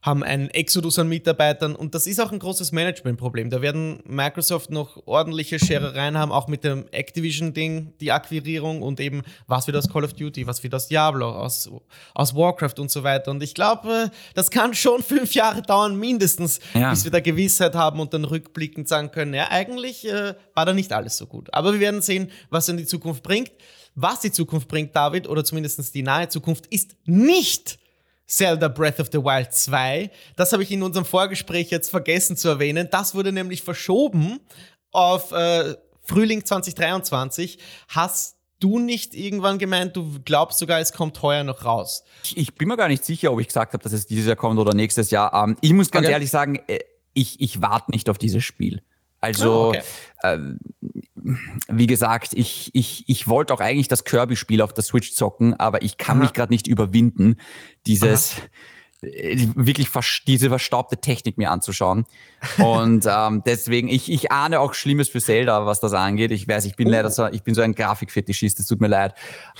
haben einen Exodus an Mitarbeitern und das ist auch ein großes Managementproblem. Da werden Microsoft noch ordentliche Scherereien haben, auch mit dem Activision-Ding, die Akquirierung und eben, was wird aus Call of Duty, was wird aus Diablo, aus, aus Warcraft und so weiter. Und ich glaube, das kann schon fünf Jahre dauern, mindestens, ja. bis wir da Gewissheit haben und dann rückblickend sagen können, ja, eigentlich äh, war da nicht alles so gut. Aber wir werden sehen, was in die Zukunft bringt. Was die Zukunft bringt, David, oder zumindest die nahe Zukunft, ist nicht Zelda Breath of the Wild 2. Das habe ich in unserem Vorgespräch jetzt vergessen zu erwähnen. Das wurde nämlich verschoben auf äh, Frühling 2023. Hast du nicht irgendwann gemeint, du glaubst sogar, es kommt heuer noch raus? Ich, ich bin mir gar nicht sicher, ob ich gesagt habe, dass es dieses Jahr kommt oder nächstes Jahr. Ähm, ich muss ganz okay. ehrlich sagen, äh, ich, ich warte nicht auf dieses Spiel. Also, oh, okay. Äh, wie gesagt, ich, ich, ich wollte auch eigentlich das Kirby-Spiel auf der Switch zocken, aber ich kann Aha. mich gerade nicht überwinden, dieses äh, wirklich diese verstaubte Technik mir anzuschauen. Und ähm, deswegen, ich, ich ahne auch Schlimmes für Zelda, was das angeht. Ich weiß, ich bin oh. leider so, ich bin so ein Grafikfetischist, es tut mir leid.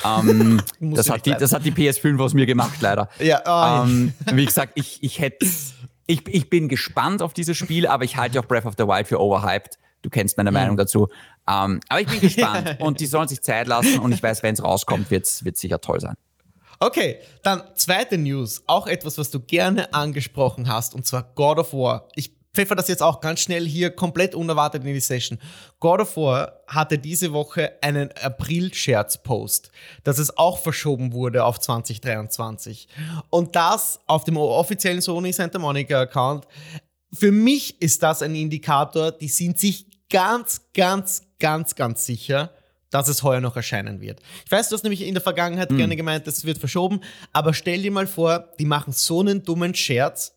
Ähm, das, hat die, das hat die PS5 aus mir gemacht, leider. Ja, oh, ähm, wie gesagt, ich, ich hätte ich, ich bin gespannt auf dieses Spiel, aber ich halte auch Breath of the Wild für overhyped. Du kennst meine Meinung dazu. Ähm, aber ich bin gespannt und die sollen sich Zeit lassen und ich weiß, wenn es rauskommt, wird es sicher toll sein. Okay, dann zweite News, auch etwas, was du gerne angesprochen hast, und zwar God of War. Ich pfeffer das jetzt auch ganz schnell hier komplett unerwartet in die Session. God of War hatte diese Woche einen April-Scherz-Post, dass es auch verschoben wurde auf 2023. Und das auf dem offiziellen Sony Santa Monica-Account. Für mich ist das ein Indikator, die sind sich ganz, ganz, ganz, ganz sicher, dass es heuer noch erscheinen wird. Ich weiß, du hast nämlich in der Vergangenheit mhm. gerne gemeint, das wird verschoben, aber stell dir mal vor, die machen so einen dummen Scherz,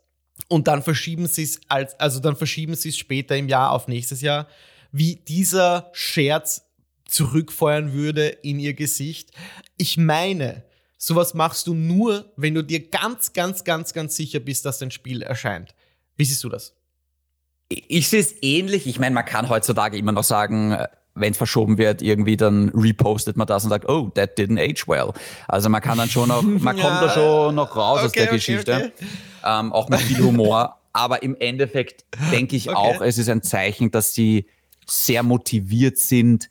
und dann verschieben sie es als, also dann verschieben sie es später im Jahr auf nächstes Jahr, wie dieser Scherz zurückfeuern würde in ihr Gesicht. Ich meine, sowas machst du nur, wenn du dir ganz, ganz, ganz, ganz sicher bist, dass dein Spiel erscheint. Wie siehst du das? Ich sehe es ähnlich. Ich meine, man kann heutzutage immer noch sagen, wenn es verschoben wird, irgendwie dann repostet man das und sagt, oh, that didn't age well. Also man kann dann schon noch, man ja. kommt da schon noch raus okay, aus der okay, Geschichte. Okay. Ähm, auch mit viel Humor. Aber im Endeffekt denke ich auch, es ist ein Zeichen, dass sie sehr motiviert sind,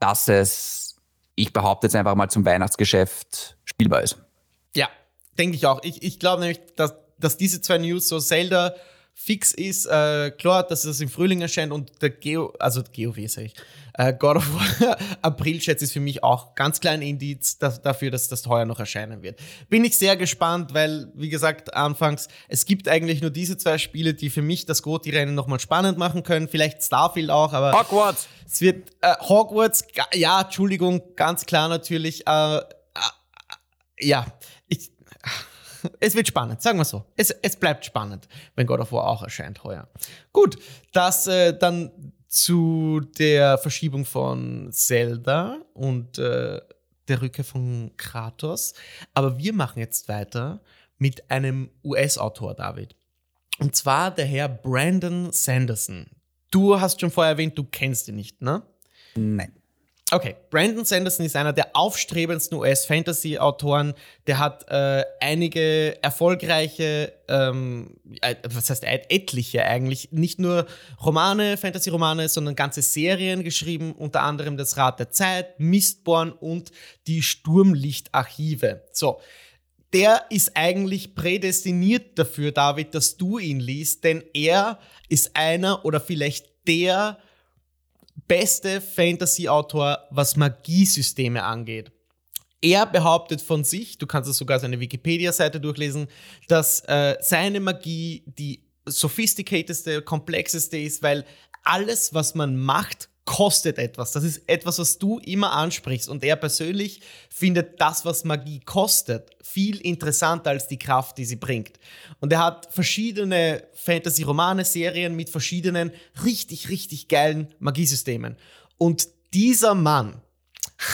dass es, ich behaupte jetzt einfach mal zum Weihnachtsgeschäft spielbar ist. Ja, denke ich auch. Ich, ich glaube nämlich, dass, dass diese zwei News, so Zelda fix ist, äh, klar, dass es im Frühling erscheint und der Geo, also GOW sage ich, äh, God of War April-Schätz ist für mich auch ganz klein Indiz dass, dafür, dass das heuer noch erscheinen wird. Bin ich sehr gespannt, weil, wie gesagt, anfangs, es gibt eigentlich nur diese zwei Spiele, die für mich das Goti-Rennen nochmal spannend machen können. Vielleicht Starfield auch, aber. Hogwarts! Es wird, äh, Hogwarts, ja, Entschuldigung, ganz klar natürlich, äh, äh ja, ich, es wird spannend, sagen wir so. Es, es bleibt spannend, wenn God of War auch erscheint heuer. Gut, das äh, dann zu der Verschiebung von Zelda und äh, der Rückkehr von Kratos. Aber wir machen jetzt weiter mit einem US-Autor, David. Und zwar der Herr Brandon Sanderson. Du hast schon vorher erwähnt, du kennst ihn nicht, ne? Nein. Okay, Brandon Sanderson ist einer der aufstrebendsten US-Fantasy-Autoren. Der hat äh, einige erfolgreiche, ähm, äh, was heißt etliche eigentlich, nicht nur Romane, Fantasy-Romane, sondern ganze Serien geschrieben, unter anderem Das Rad der Zeit, Mistborn und die Sturmlichtarchive. So, der ist eigentlich prädestiniert dafür, David, dass du ihn liest, denn er ist einer oder vielleicht der beste Fantasy-Autor, was Magiesysteme angeht. Er behauptet von sich, du kannst es sogar seine Wikipedia-Seite durchlesen, dass äh, seine Magie die sophisticatedste, komplexeste ist, weil alles, was man macht, kostet etwas. Das ist etwas, was du immer ansprichst. Und er persönlich findet das, was Magie kostet, viel interessanter als die Kraft, die sie bringt. Und er hat verschiedene Fantasy-Romane, Serien mit verschiedenen richtig, richtig geilen Magiesystemen. Und dieser Mann,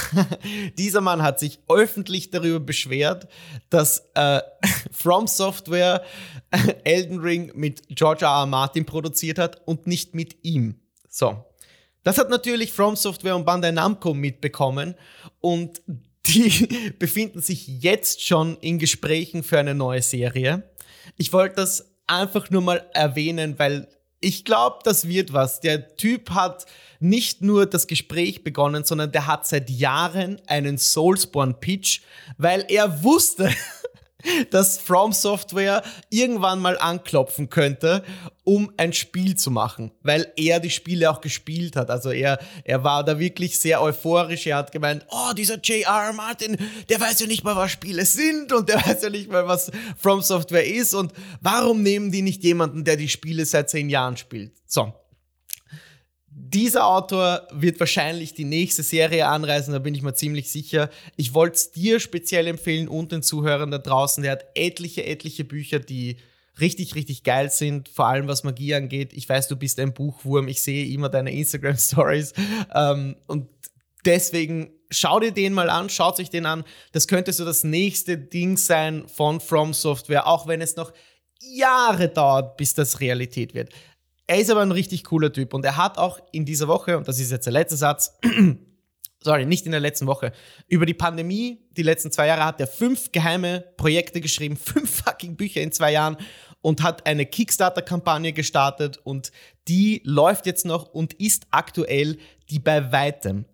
dieser Mann hat sich öffentlich darüber beschwert, dass äh, From Software Elden Ring mit George R. R. Martin produziert hat und nicht mit ihm. So, das hat natürlich From Software und Bandai Namco mitbekommen und die befinden sich jetzt schon in Gesprächen für eine neue Serie. Ich wollte das einfach nur mal erwähnen, weil ich glaube, das wird was. Der Typ hat nicht nur das Gespräch begonnen, sondern der hat seit Jahren einen Soulsborne-Pitch, weil er wusste, dass From Software irgendwann mal anklopfen könnte, um ein Spiel zu machen, weil er die Spiele auch gespielt hat. Also er, er war da wirklich sehr euphorisch. Er hat gemeint, oh, dieser J.R. Martin, der weiß ja nicht mal, was Spiele sind und der weiß ja nicht mal, was From Software ist und warum nehmen die nicht jemanden, der die Spiele seit zehn Jahren spielt? So, dieser Autor wird wahrscheinlich die nächste Serie anreisen, da bin ich mir ziemlich sicher. Ich wollte es dir speziell empfehlen und den Zuhörern da draußen. Der hat etliche, etliche Bücher, die richtig, richtig geil sind, vor allem was Magie angeht. Ich weiß, du bist ein Buchwurm, ich sehe immer deine Instagram-Stories ähm, und deswegen schau dir den mal an, schaut euch den an. Das könnte so das nächste Ding sein von From Software, auch wenn es noch Jahre dauert, bis das Realität wird. Er ist aber ein richtig cooler Typ und er hat auch in dieser Woche, und das ist jetzt der letzte Satz, sorry, nicht in der letzten Woche, über die Pandemie, die letzten zwei Jahre hat er fünf geheime Projekte geschrieben, fünf fucking Bücher in zwei Jahren und hat eine Kickstarter-Kampagne gestartet und die läuft jetzt noch und ist aktuell die bei weitem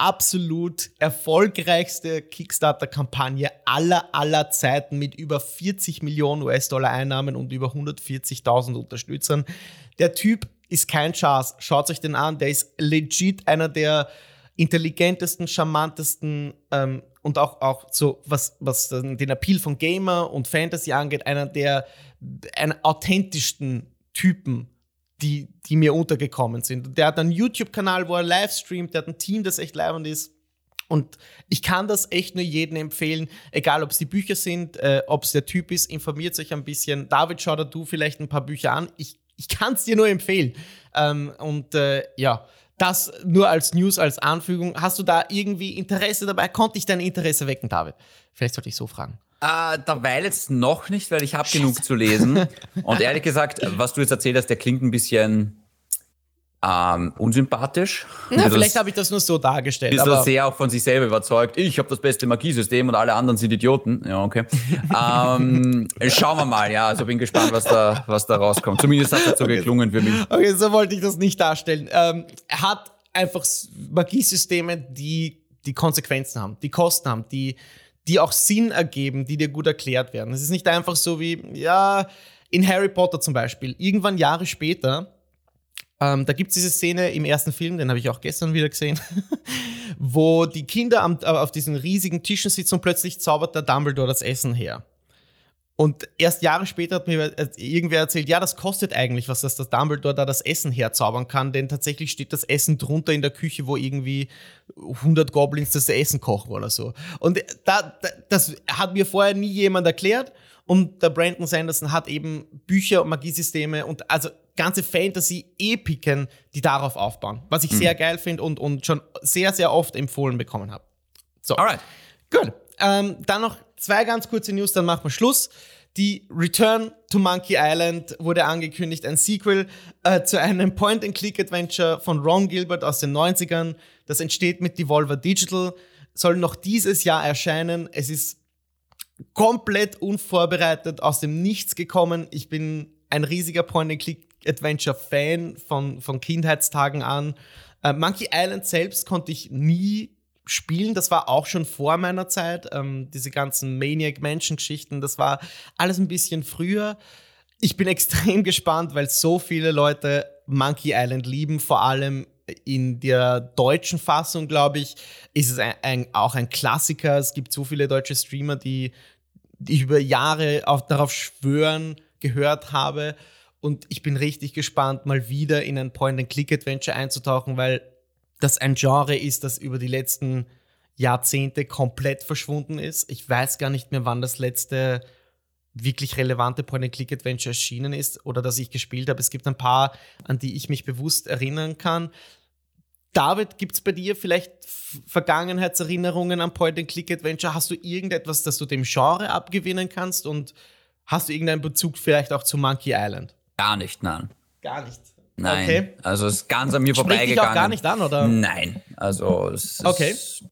absolut erfolgreichste Kickstarter-Kampagne aller, aller Zeiten mit über 40 Millionen US-Dollar Einnahmen und über 140.000 Unterstützern. Der Typ ist kein Chance. Schaut euch den an. Der ist legit einer der intelligentesten, charmantesten ähm, und auch, auch so, was, was den Appeal von Gamer und Fantasy angeht, einer der einen authentischsten Typen die, die mir untergekommen sind. Der hat einen YouTube-Kanal, wo er live streamt, der hat ein Team, das echt leibend ist. Und ich kann das echt nur jedem empfehlen, egal ob es die Bücher sind, äh, ob es der Typ ist, informiert sich ein bisschen. David, schau da du vielleicht ein paar Bücher an. Ich, ich kann es dir nur empfehlen. Ähm, und äh, ja, das nur als News, als Anfügung. Hast du da irgendwie Interesse dabei? Konnte ich dein Interesse wecken, David? Vielleicht sollte ich so fragen. Äh, derweil jetzt noch nicht, weil ich habe genug zu lesen. Und ehrlich gesagt, was du jetzt erzählt hast, der klingt ein bisschen ähm, unsympathisch. Na, vielleicht habe ich das nur so dargestellt. Ist aber sehr auch von sich selber überzeugt. Ich habe das beste Magiesystem und alle anderen sind Idioten. Ja, okay. ähm, schauen wir mal, ja. Also bin gespannt, was da, was da rauskommt. Zumindest hat es so okay. geklungen für mich. Okay, so wollte ich das nicht darstellen. Ähm, er hat einfach Magiesysteme, die die Konsequenzen haben, die Kosten haben, die die auch Sinn ergeben, die dir gut erklärt werden. Es ist nicht einfach so wie, ja, in Harry Potter zum Beispiel. Irgendwann Jahre später, ähm, da gibt es diese Szene im ersten Film, den habe ich auch gestern wieder gesehen, wo die Kinder am, auf diesen riesigen Tischen sitzen und plötzlich zaubert der Dumbledore das Essen her. Und erst Jahre später hat mir irgendwer erzählt, ja, das kostet eigentlich was, dass das Dumbledore da das Essen herzaubern kann, denn tatsächlich steht das Essen drunter in der Küche, wo irgendwie 100 Goblins das Essen kochen oder so. Und da, das hat mir vorher nie jemand erklärt. Und der Brandon Sanderson hat eben Bücher und Magiesysteme und also ganze Fantasy-Epiken, die darauf aufbauen. Was ich mhm. sehr geil finde und, und schon sehr, sehr oft empfohlen bekommen habe. So. Alright. Gut. Ähm, dann noch zwei ganz kurze News, dann machen wir Schluss. Die Return to Monkey Island wurde angekündigt, ein Sequel äh, zu einem Point-and-Click-Adventure von Ron Gilbert aus den 90ern. Das entsteht mit Devolver Digital, soll noch dieses Jahr erscheinen. Es ist komplett unvorbereitet aus dem Nichts gekommen. Ich bin ein riesiger Point-and-Click-Adventure-Fan von, von Kindheitstagen an. Äh, Monkey Island selbst konnte ich nie spielen. Das war auch schon vor meiner Zeit. Ähm, diese ganzen Maniac Mansion Geschichten, das war alles ein bisschen früher. Ich bin extrem gespannt, weil so viele Leute Monkey Island lieben, vor allem in der deutschen Fassung, glaube ich, ist es ein, ein, auch ein Klassiker. Es gibt so viele deutsche Streamer, die, die über Jahre auf, darauf schwören, gehört habe. Und ich bin richtig gespannt, mal wieder in ein Point-and-Click-Adventure einzutauchen, weil das ein Genre ist, das über die letzten Jahrzehnte komplett verschwunden ist. Ich weiß gar nicht mehr, wann das letzte wirklich relevante Point-and-Click-Adventure erschienen ist oder das ich gespielt habe. Es gibt ein paar, an die ich mich bewusst erinnern kann. David, gibt es bei dir vielleicht Vergangenheitserinnerungen an Point-and-Click-Adventure? Hast du irgendetwas, das du dem Genre abgewinnen kannst und hast du irgendeinen Bezug vielleicht auch zu Monkey Island? Gar nicht, nein. Gar nicht. Nein. Okay. Also es ist ganz an mir Spricht vorbeigegangen. Dich auch gar nicht an, oder? Nein. Also es okay. Ist,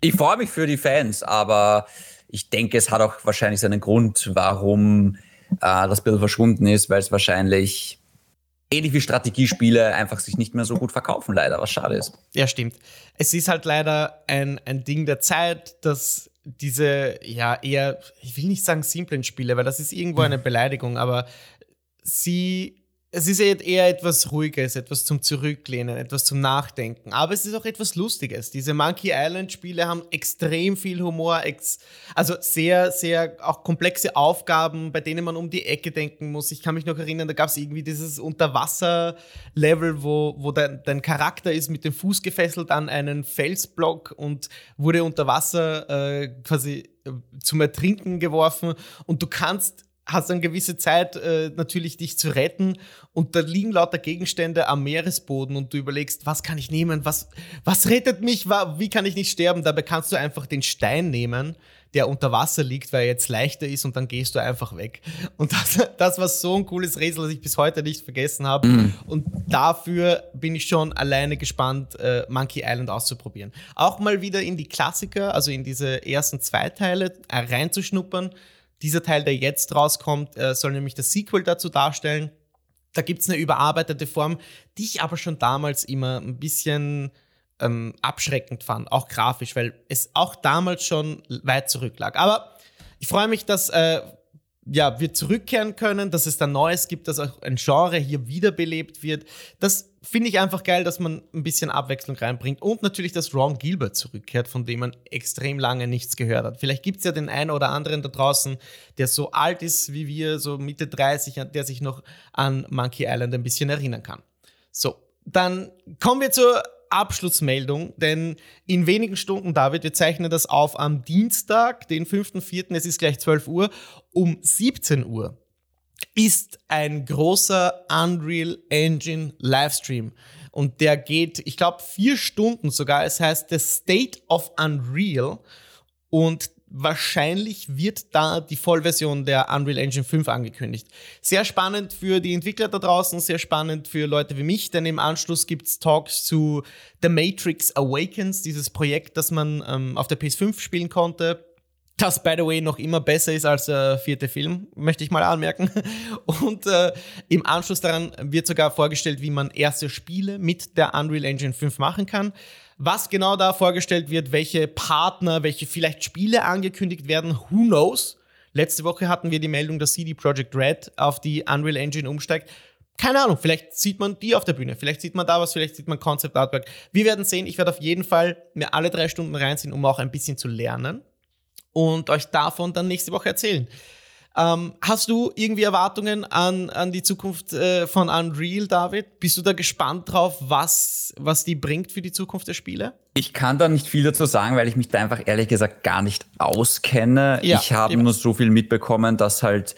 ich freue mich für die Fans, aber ich denke, es hat auch wahrscheinlich seinen Grund, warum äh, das Bild verschwunden ist, weil es wahrscheinlich ähnlich wie Strategiespiele einfach sich nicht mehr so gut verkaufen, leider, was schade ist. Ja, stimmt. Es ist halt leider ein, ein Ding der Zeit, dass diese, ja, eher, ich will nicht sagen simplen Spiele, weil das ist irgendwo eine Beleidigung, aber sie es ist eher etwas Ruhiges, etwas zum Zurücklehnen, etwas zum Nachdenken. Aber es ist auch etwas Lustiges. Diese Monkey Island-Spiele haben extrem viel Humor, ex also sehr, sehr auch komplexe Aufgaben, bei denen man um die Ecke denken muss. Ich kann mich noch erinnern, da gab es irgendwie dieses Unterwasser-Level, wo, wo dein, dein, Charakter ist mit dem Fuß gefesselt an einen Felsblock und wurde unter Wasser äh, quasi äh, zum Ertrinken geworfen. Und du kannst hast eine gewisse Zeit äh, natürlich dich zu retten und da liegen lauter Gegenstände am Meeresboden und du überlegst, was kann ich nehmen, was, was rettet mich, wie kann ich nicht sterben? Dabei kannst du einfach den Stein nehmen, der unter Wasser liegt, weil er jetzt leichter ist und dann gehst du einfach weg. Und das, das war so ein cooles Rätsel, das ich bis heute nicht vergessen habe. Mhm. Und dafür bin ich schon alleine gespannt, äh, Monkey Island auszuprobieren. Auch mal wieder in die Klassiker, also in diese ersten zwei Teile äh, reinzuschnuppern dieser Teil, der jetzt rauskommt, äh, soll nämlich das Sequel dazu darstellen. Da gibt es eine überarbeitete Form, die ich aber schon damals immer ein bisschen ähm, abschreckend fand, auch grafisch, weil es auch damals schon weit zurücklag. Aber ich freue mich, dass äh, ja, wir zurückkehren können, dass es da Neues gibt, dass auch ein Genre hier wiederbelebt wird. Das finde ich einfach geil, dass man ein bisschen Abwechslung reinbringt. Und natürlich, dass Ron Gilbert zurückkehrt, von dem man extrem lange nichts gehört hat. Vielleicht gibt es ja den einen oder anderen da draußen, der so alt ist wie wir, so Mitte 30, der sich noch an Monkey Island ein bisschen erinnern kann. So, dann kommen wir zur Abschlussmeldung, denn in wenigen Stunden, David, wir zeichnen das auf am Dienstag, den 5.4., es ist gleich 12 Uhr, um 17 Uhr ist ein großer Unreal Engine Livestream. Und der geht, ich glaube, vier Stunden sogar. Es heißt The State of Unreal. Und wahrscheinlich wird da die Vollversion der Unreal Engine 5 angekündigt. Sehr spannend für die Entwickler da draußen, sehr spannend für Leute wie mich, denn im Anschluss gibt es Talks zu The Matrix Awakens, dieses Projekt, das man ähm, auf der PS5 spielen konnte. Das, by the way, noch immer besser ist als der vierte Film, möchte ich mal anmerken. Und äh, im Anschluss daran wird sogar vorgestellt, wie man erste Spiele mit der Unreal Engine 5 machen kann. Was genau da vorgestellt wird, welche Partner, welche vielleicht Spiele angekündigt werden, who knows? Letzte Woche hatten wir die Meldung, dass CD Projekt Red auf die Unreal Engine umsteigt. Keine Ahnung, vielleicht sieht man die auf der Bühne, vielleicht sieht man da was, vielleicht sieht man Concept Artwork. Wir werden sehen, ich werde auf jeden Fall mir alle drei Stunden reinziehen, um auch ein bisschen zu lernen und euch davon dann nächste Woche erzählen. Ähm, hast du irgendwie Erwartungen an, an die Zukunft äh, von Unreal, David? Bist du da gespannt drauf, was, was die bringt für die Zukunft der Spiele? Ich kann da nicht viel dazu sagen, weil ich mich da einfach ehrlich gesagt gar nicht auskenne. Ja, ich habe nur so viel mitbekommen, dass halt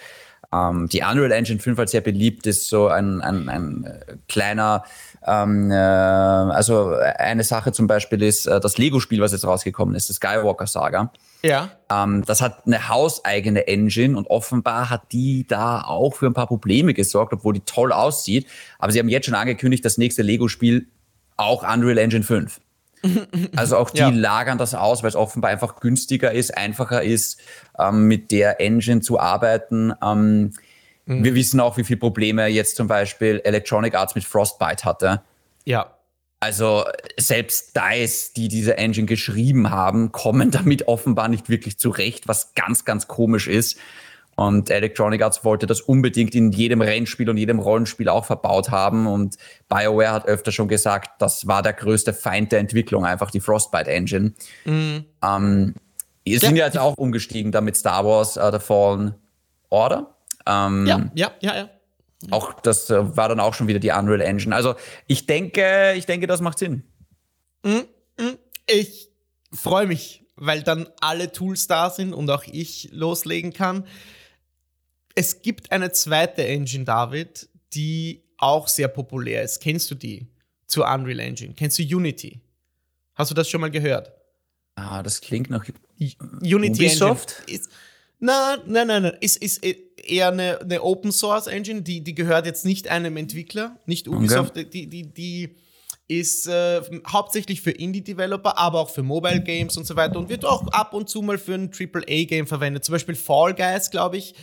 ähm, die Unreal Engine 5 halt sehr beliebt ist, so ein, ein, ein äh, kleiner ähm, äh, also eine Sache zum Beispiel ist äh, das Lego-Spiel, was jetzt rausgekommen ist, das Skywalker Saga. Ja. Ähm, das hat eine hauseigene Engine und offenbar hat die da auch für ein paar Probleme gesorgt, obwohl die toll aussieht. Aber sie haben jetzt schon angekündigt, das nächste Lego-Spiel auch Unreal Engine 5. Also auch die ja. lagern das aus, weil es offenbar einfach günstiger ist, einfacher ist, ähm, mit der Engine zu arbeiten. Ähm, mhm. Wir wissen auch, wie viele Probleme jetzt zum Beispiel Electronic Arts mit Frostbite hatte. Ja. Also selbst DICE, die diese Engine geschrieben haben, kommen damit offenbar nicht wirklich zurecht, was ganz, ganz komisch ist. Und Electronic Arts wollte das unbedingt in jedem Rennspiel und jedem Rollenspiel auch verbaut haben. Und BioWare hat öfter schon gesagt, das war der größte Feind der Entwicklung, einfach die Frostbite Engine. Mhm. Ähm, wir sind ja jetzt auch umgestiegen damit Star Wars uh, The Fallen Order. Ähm, ja, ja, ja, ja. Auch das äh, war dann auch schon wieder die Unreal Engine. Also ich denke, ich denke, das macht Sinn. Mm, mm, ich freue mich, weil dann alle Tools da sind und auch ich loslegen kann. Es gibt eine zweite Engine, David, die auch sehr populär ist. Kennst du die? Zur Unreal Engine. Kennst du Unity? Hast du das schon mal gehört? Ah, das klingt nach Unity Ubisoft. Engine. Ist, nein, nein, nein, nein. Ist, ist, eher eine, eine Open Source Engine, die, die gehört jetzt nicht einem Entwickler, nicht Ubisoft, okay. die, die, die ist äh, hauptsächlich für Indie-Developer, aber auch für Mobile Games und so weiter und wird auch ab und zu mal für ein AAA-Game verwendet. Zum Beispiel Fall Guys, glaube ich,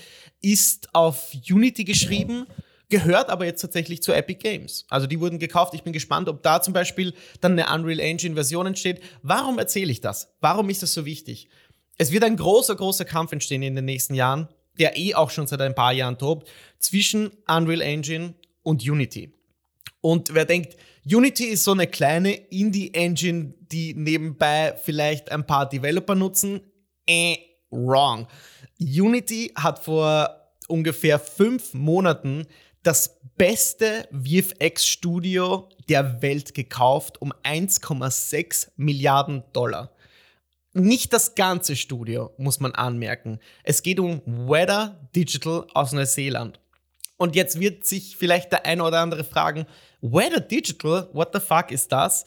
ist auf Unity geschrieben, gehört aber jetzt tatsächlich zu Epic Games. Also die wurden gekauft. Ich bin gespannt, ob da zum Beispiel dann eine Unreal Engine Version entsteht. Warum erzähle ich das? Warum ist das so wichtig? Es wird ein großer, großer Kampf entstehen in den nächsten Jahren, der eh auch schon seit ein paar Jahren tobt, zwischen Unreal Engine und Unity. Und wer denkt, Unity ist so eine kleine Indie-Engine, die nebenbei vielleicht ein paar Developer nutzen, eh, wrong. Unity hat vor ungefähr fünf Monaten das beste VFX-Studio der Welt gekauft um 1,6 Milliarden Dollar. Nicht das ganze Studio, muss man anmerken. Es geht um Weather Digital aus Neuseeland. Und jetzt wird sich vielleicht der eine oder andere fragen, Weather Digital, what the fuck ist das?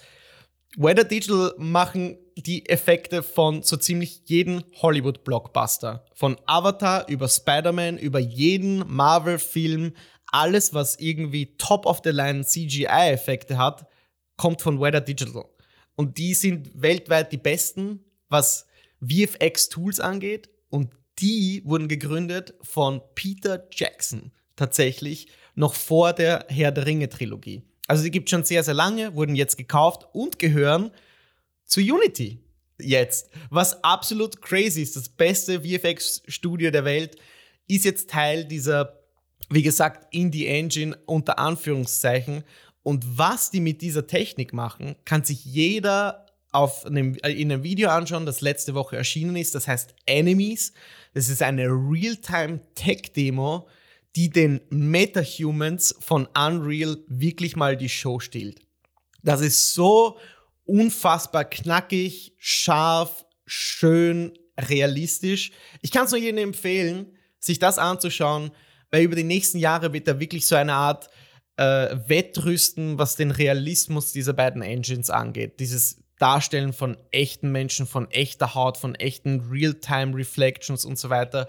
Weather Digital machen die Effekte von so ziemlich jedem Hollywood-Blockbuster. Von Avatar über Spider-Man, über jeden Marvel-Film, alles, was irgendwie top-of-the-line CGI-Effekte hat, kommt von Weather Digital. Und die sind weltweit die besten, was VFX-Tools angeht. Und die wurden gegründet von Peter Jackson tatsächlich noch vor der Herr der Ringe-Trilogie. Also die gibt schon sehr, sehr lange, wurden jetzt gekauft und gehören zu Unity jetzt. Was absolut crazy ist. Das beste VFX-Studio der Welt ist jetzt Teil dieser, wie gesagt, Indie-Engine unter Anführungszeichen. Und was die mit dieser Technik machen, kann sich jeder auf einem, äh, in einem Video anschauen, das letzte Woche erschienen ist. Das heißt Enemies. Das ist eine Real-Time-Tech-Demo, die den Metahumans von Unreal wirklich mal die Show stiehlt. Das ist so unfassbar knackig, scharf, schön, realistisch. Ich kann es nur jedem empfehlen, sich das anzuschauen, weil über die nächsten Jahre wird da wirklich so eine Art äh, Wettrüsten, was den Realismus dieser beiden Engines angeht. Dieses Darstellen von echten Menschen, von echter Haut, von echten Real-Time-Reflections und so weiter.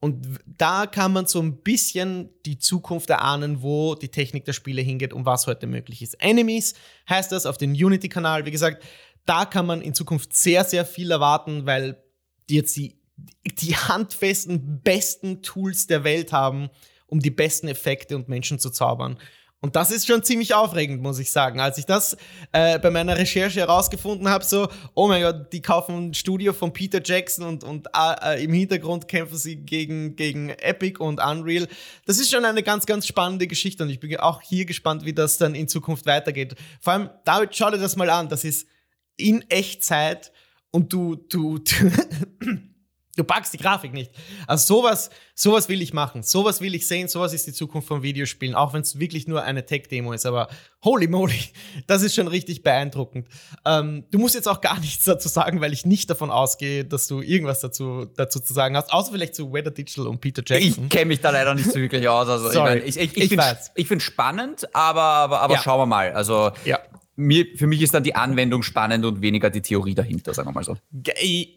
Und da kann man so ein bisschen die Zukunft erahnen, wo die Technik der Spiele hingeht und was heute möglich ist. Enemies heißt das auf dem Unity-Kanal. Wie gesagt, da kann man in Zukunft sehr, sehr viel erwarten, weil die jetzt die, die handfesten, besten Tools der Welt haben, um die besten Effekte und Menschen zu zaubern. Und das ist schon ziemlich aufregend, muss ich sagen. Als ich das äh, bei meiner Recherche herausgefunden habe, so, oh mein Gott, die kaufen ein Studio von Peter Jackson und, und äh, im Hintergrund kämpfen sie gegen, gegen Epic und Unreal. Das ist schon eine ganz, ganz spannende Geschichte und ich bin auch hier gespannt, wie das dann in Zukunft weitergeht. Vor allem, David, schau dir das mal an. Das ist in Echtzeit und du, du, du Du packst die Grafik nicht. Also sowas, sowas will ich machen. Sowas will ich sehen. Sowas ist die Zukunft von Videospielen. Auch wenn es wirklich nur eine Tech-Demo ist. Aber holy moly, das ist schon richtig beeindruckend. Ähm, du musst jetzt auch gar nichts dazu sagen, weil ich nicht davon ausgehe, dass du irgendwas dazu, dazu zu sagen hast. Außer vielleicht zu Weather Digital und Peter Jackson. Ich kenne mich da leider nicht so wirklich aus. Also Sorry. ich, mein, ich, ich, ich finde es spannend, aber, aber, aber ja. schauen wir mal. Also ja mir, für mich ist dann die Anwendung spannend und weniger die Theorie dahinter, sagen wir mal so.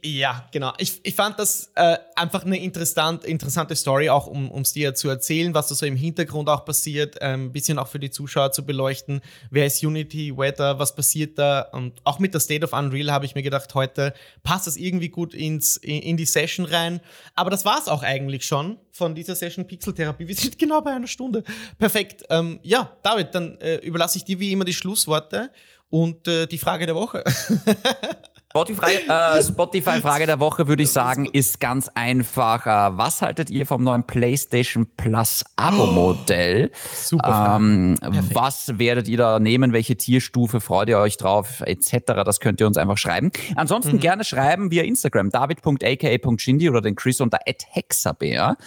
Ja, genau. Ich, ich fand das äh, einfach eine interessant, interessante Story, auch um es dir zu erzählen, was da so im Hintergrund auch passiert, ein ähm, bisschen auch für die Zuschauer zu beleuchten. Wer ist Unity, Weather, was passiert da? Und auch mit der State of Unreal habe ich mir gedacht, heute passt das irgendwie gut ins, in, in die Session rein. Aber das war es auch eigentlich schon von dieser Session Pixeltherapie. Wir sind genau bei einer Stunde. Perfekt. Ähm, ja, David, dann äh, überlasse ich dir wie immer die Schlussworte und äh, die Frage der Woche. Spotify, äh, Spotify Frage der Woche würde ich sagen, ist ganz einfach. Äh, was haltet ihr vom neuen PlayStation Plus Abo-Modell? Oh, super. Ähm, was werdet ihr da nehmen? Welche Tierstufe freut ihr euch drauf? Etc. Das könnt ihr uns einfach schreiben. Ansonsten mhm. gerne schreiben via Instagram david.aka.shindy oder den Chris unter @hexabear.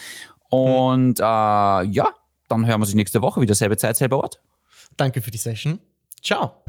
Und mhm. äh, ja, dann hören wir uns nächste Woche wieder selbe Zeit, selber Ort. Danke für die Session. Ciao.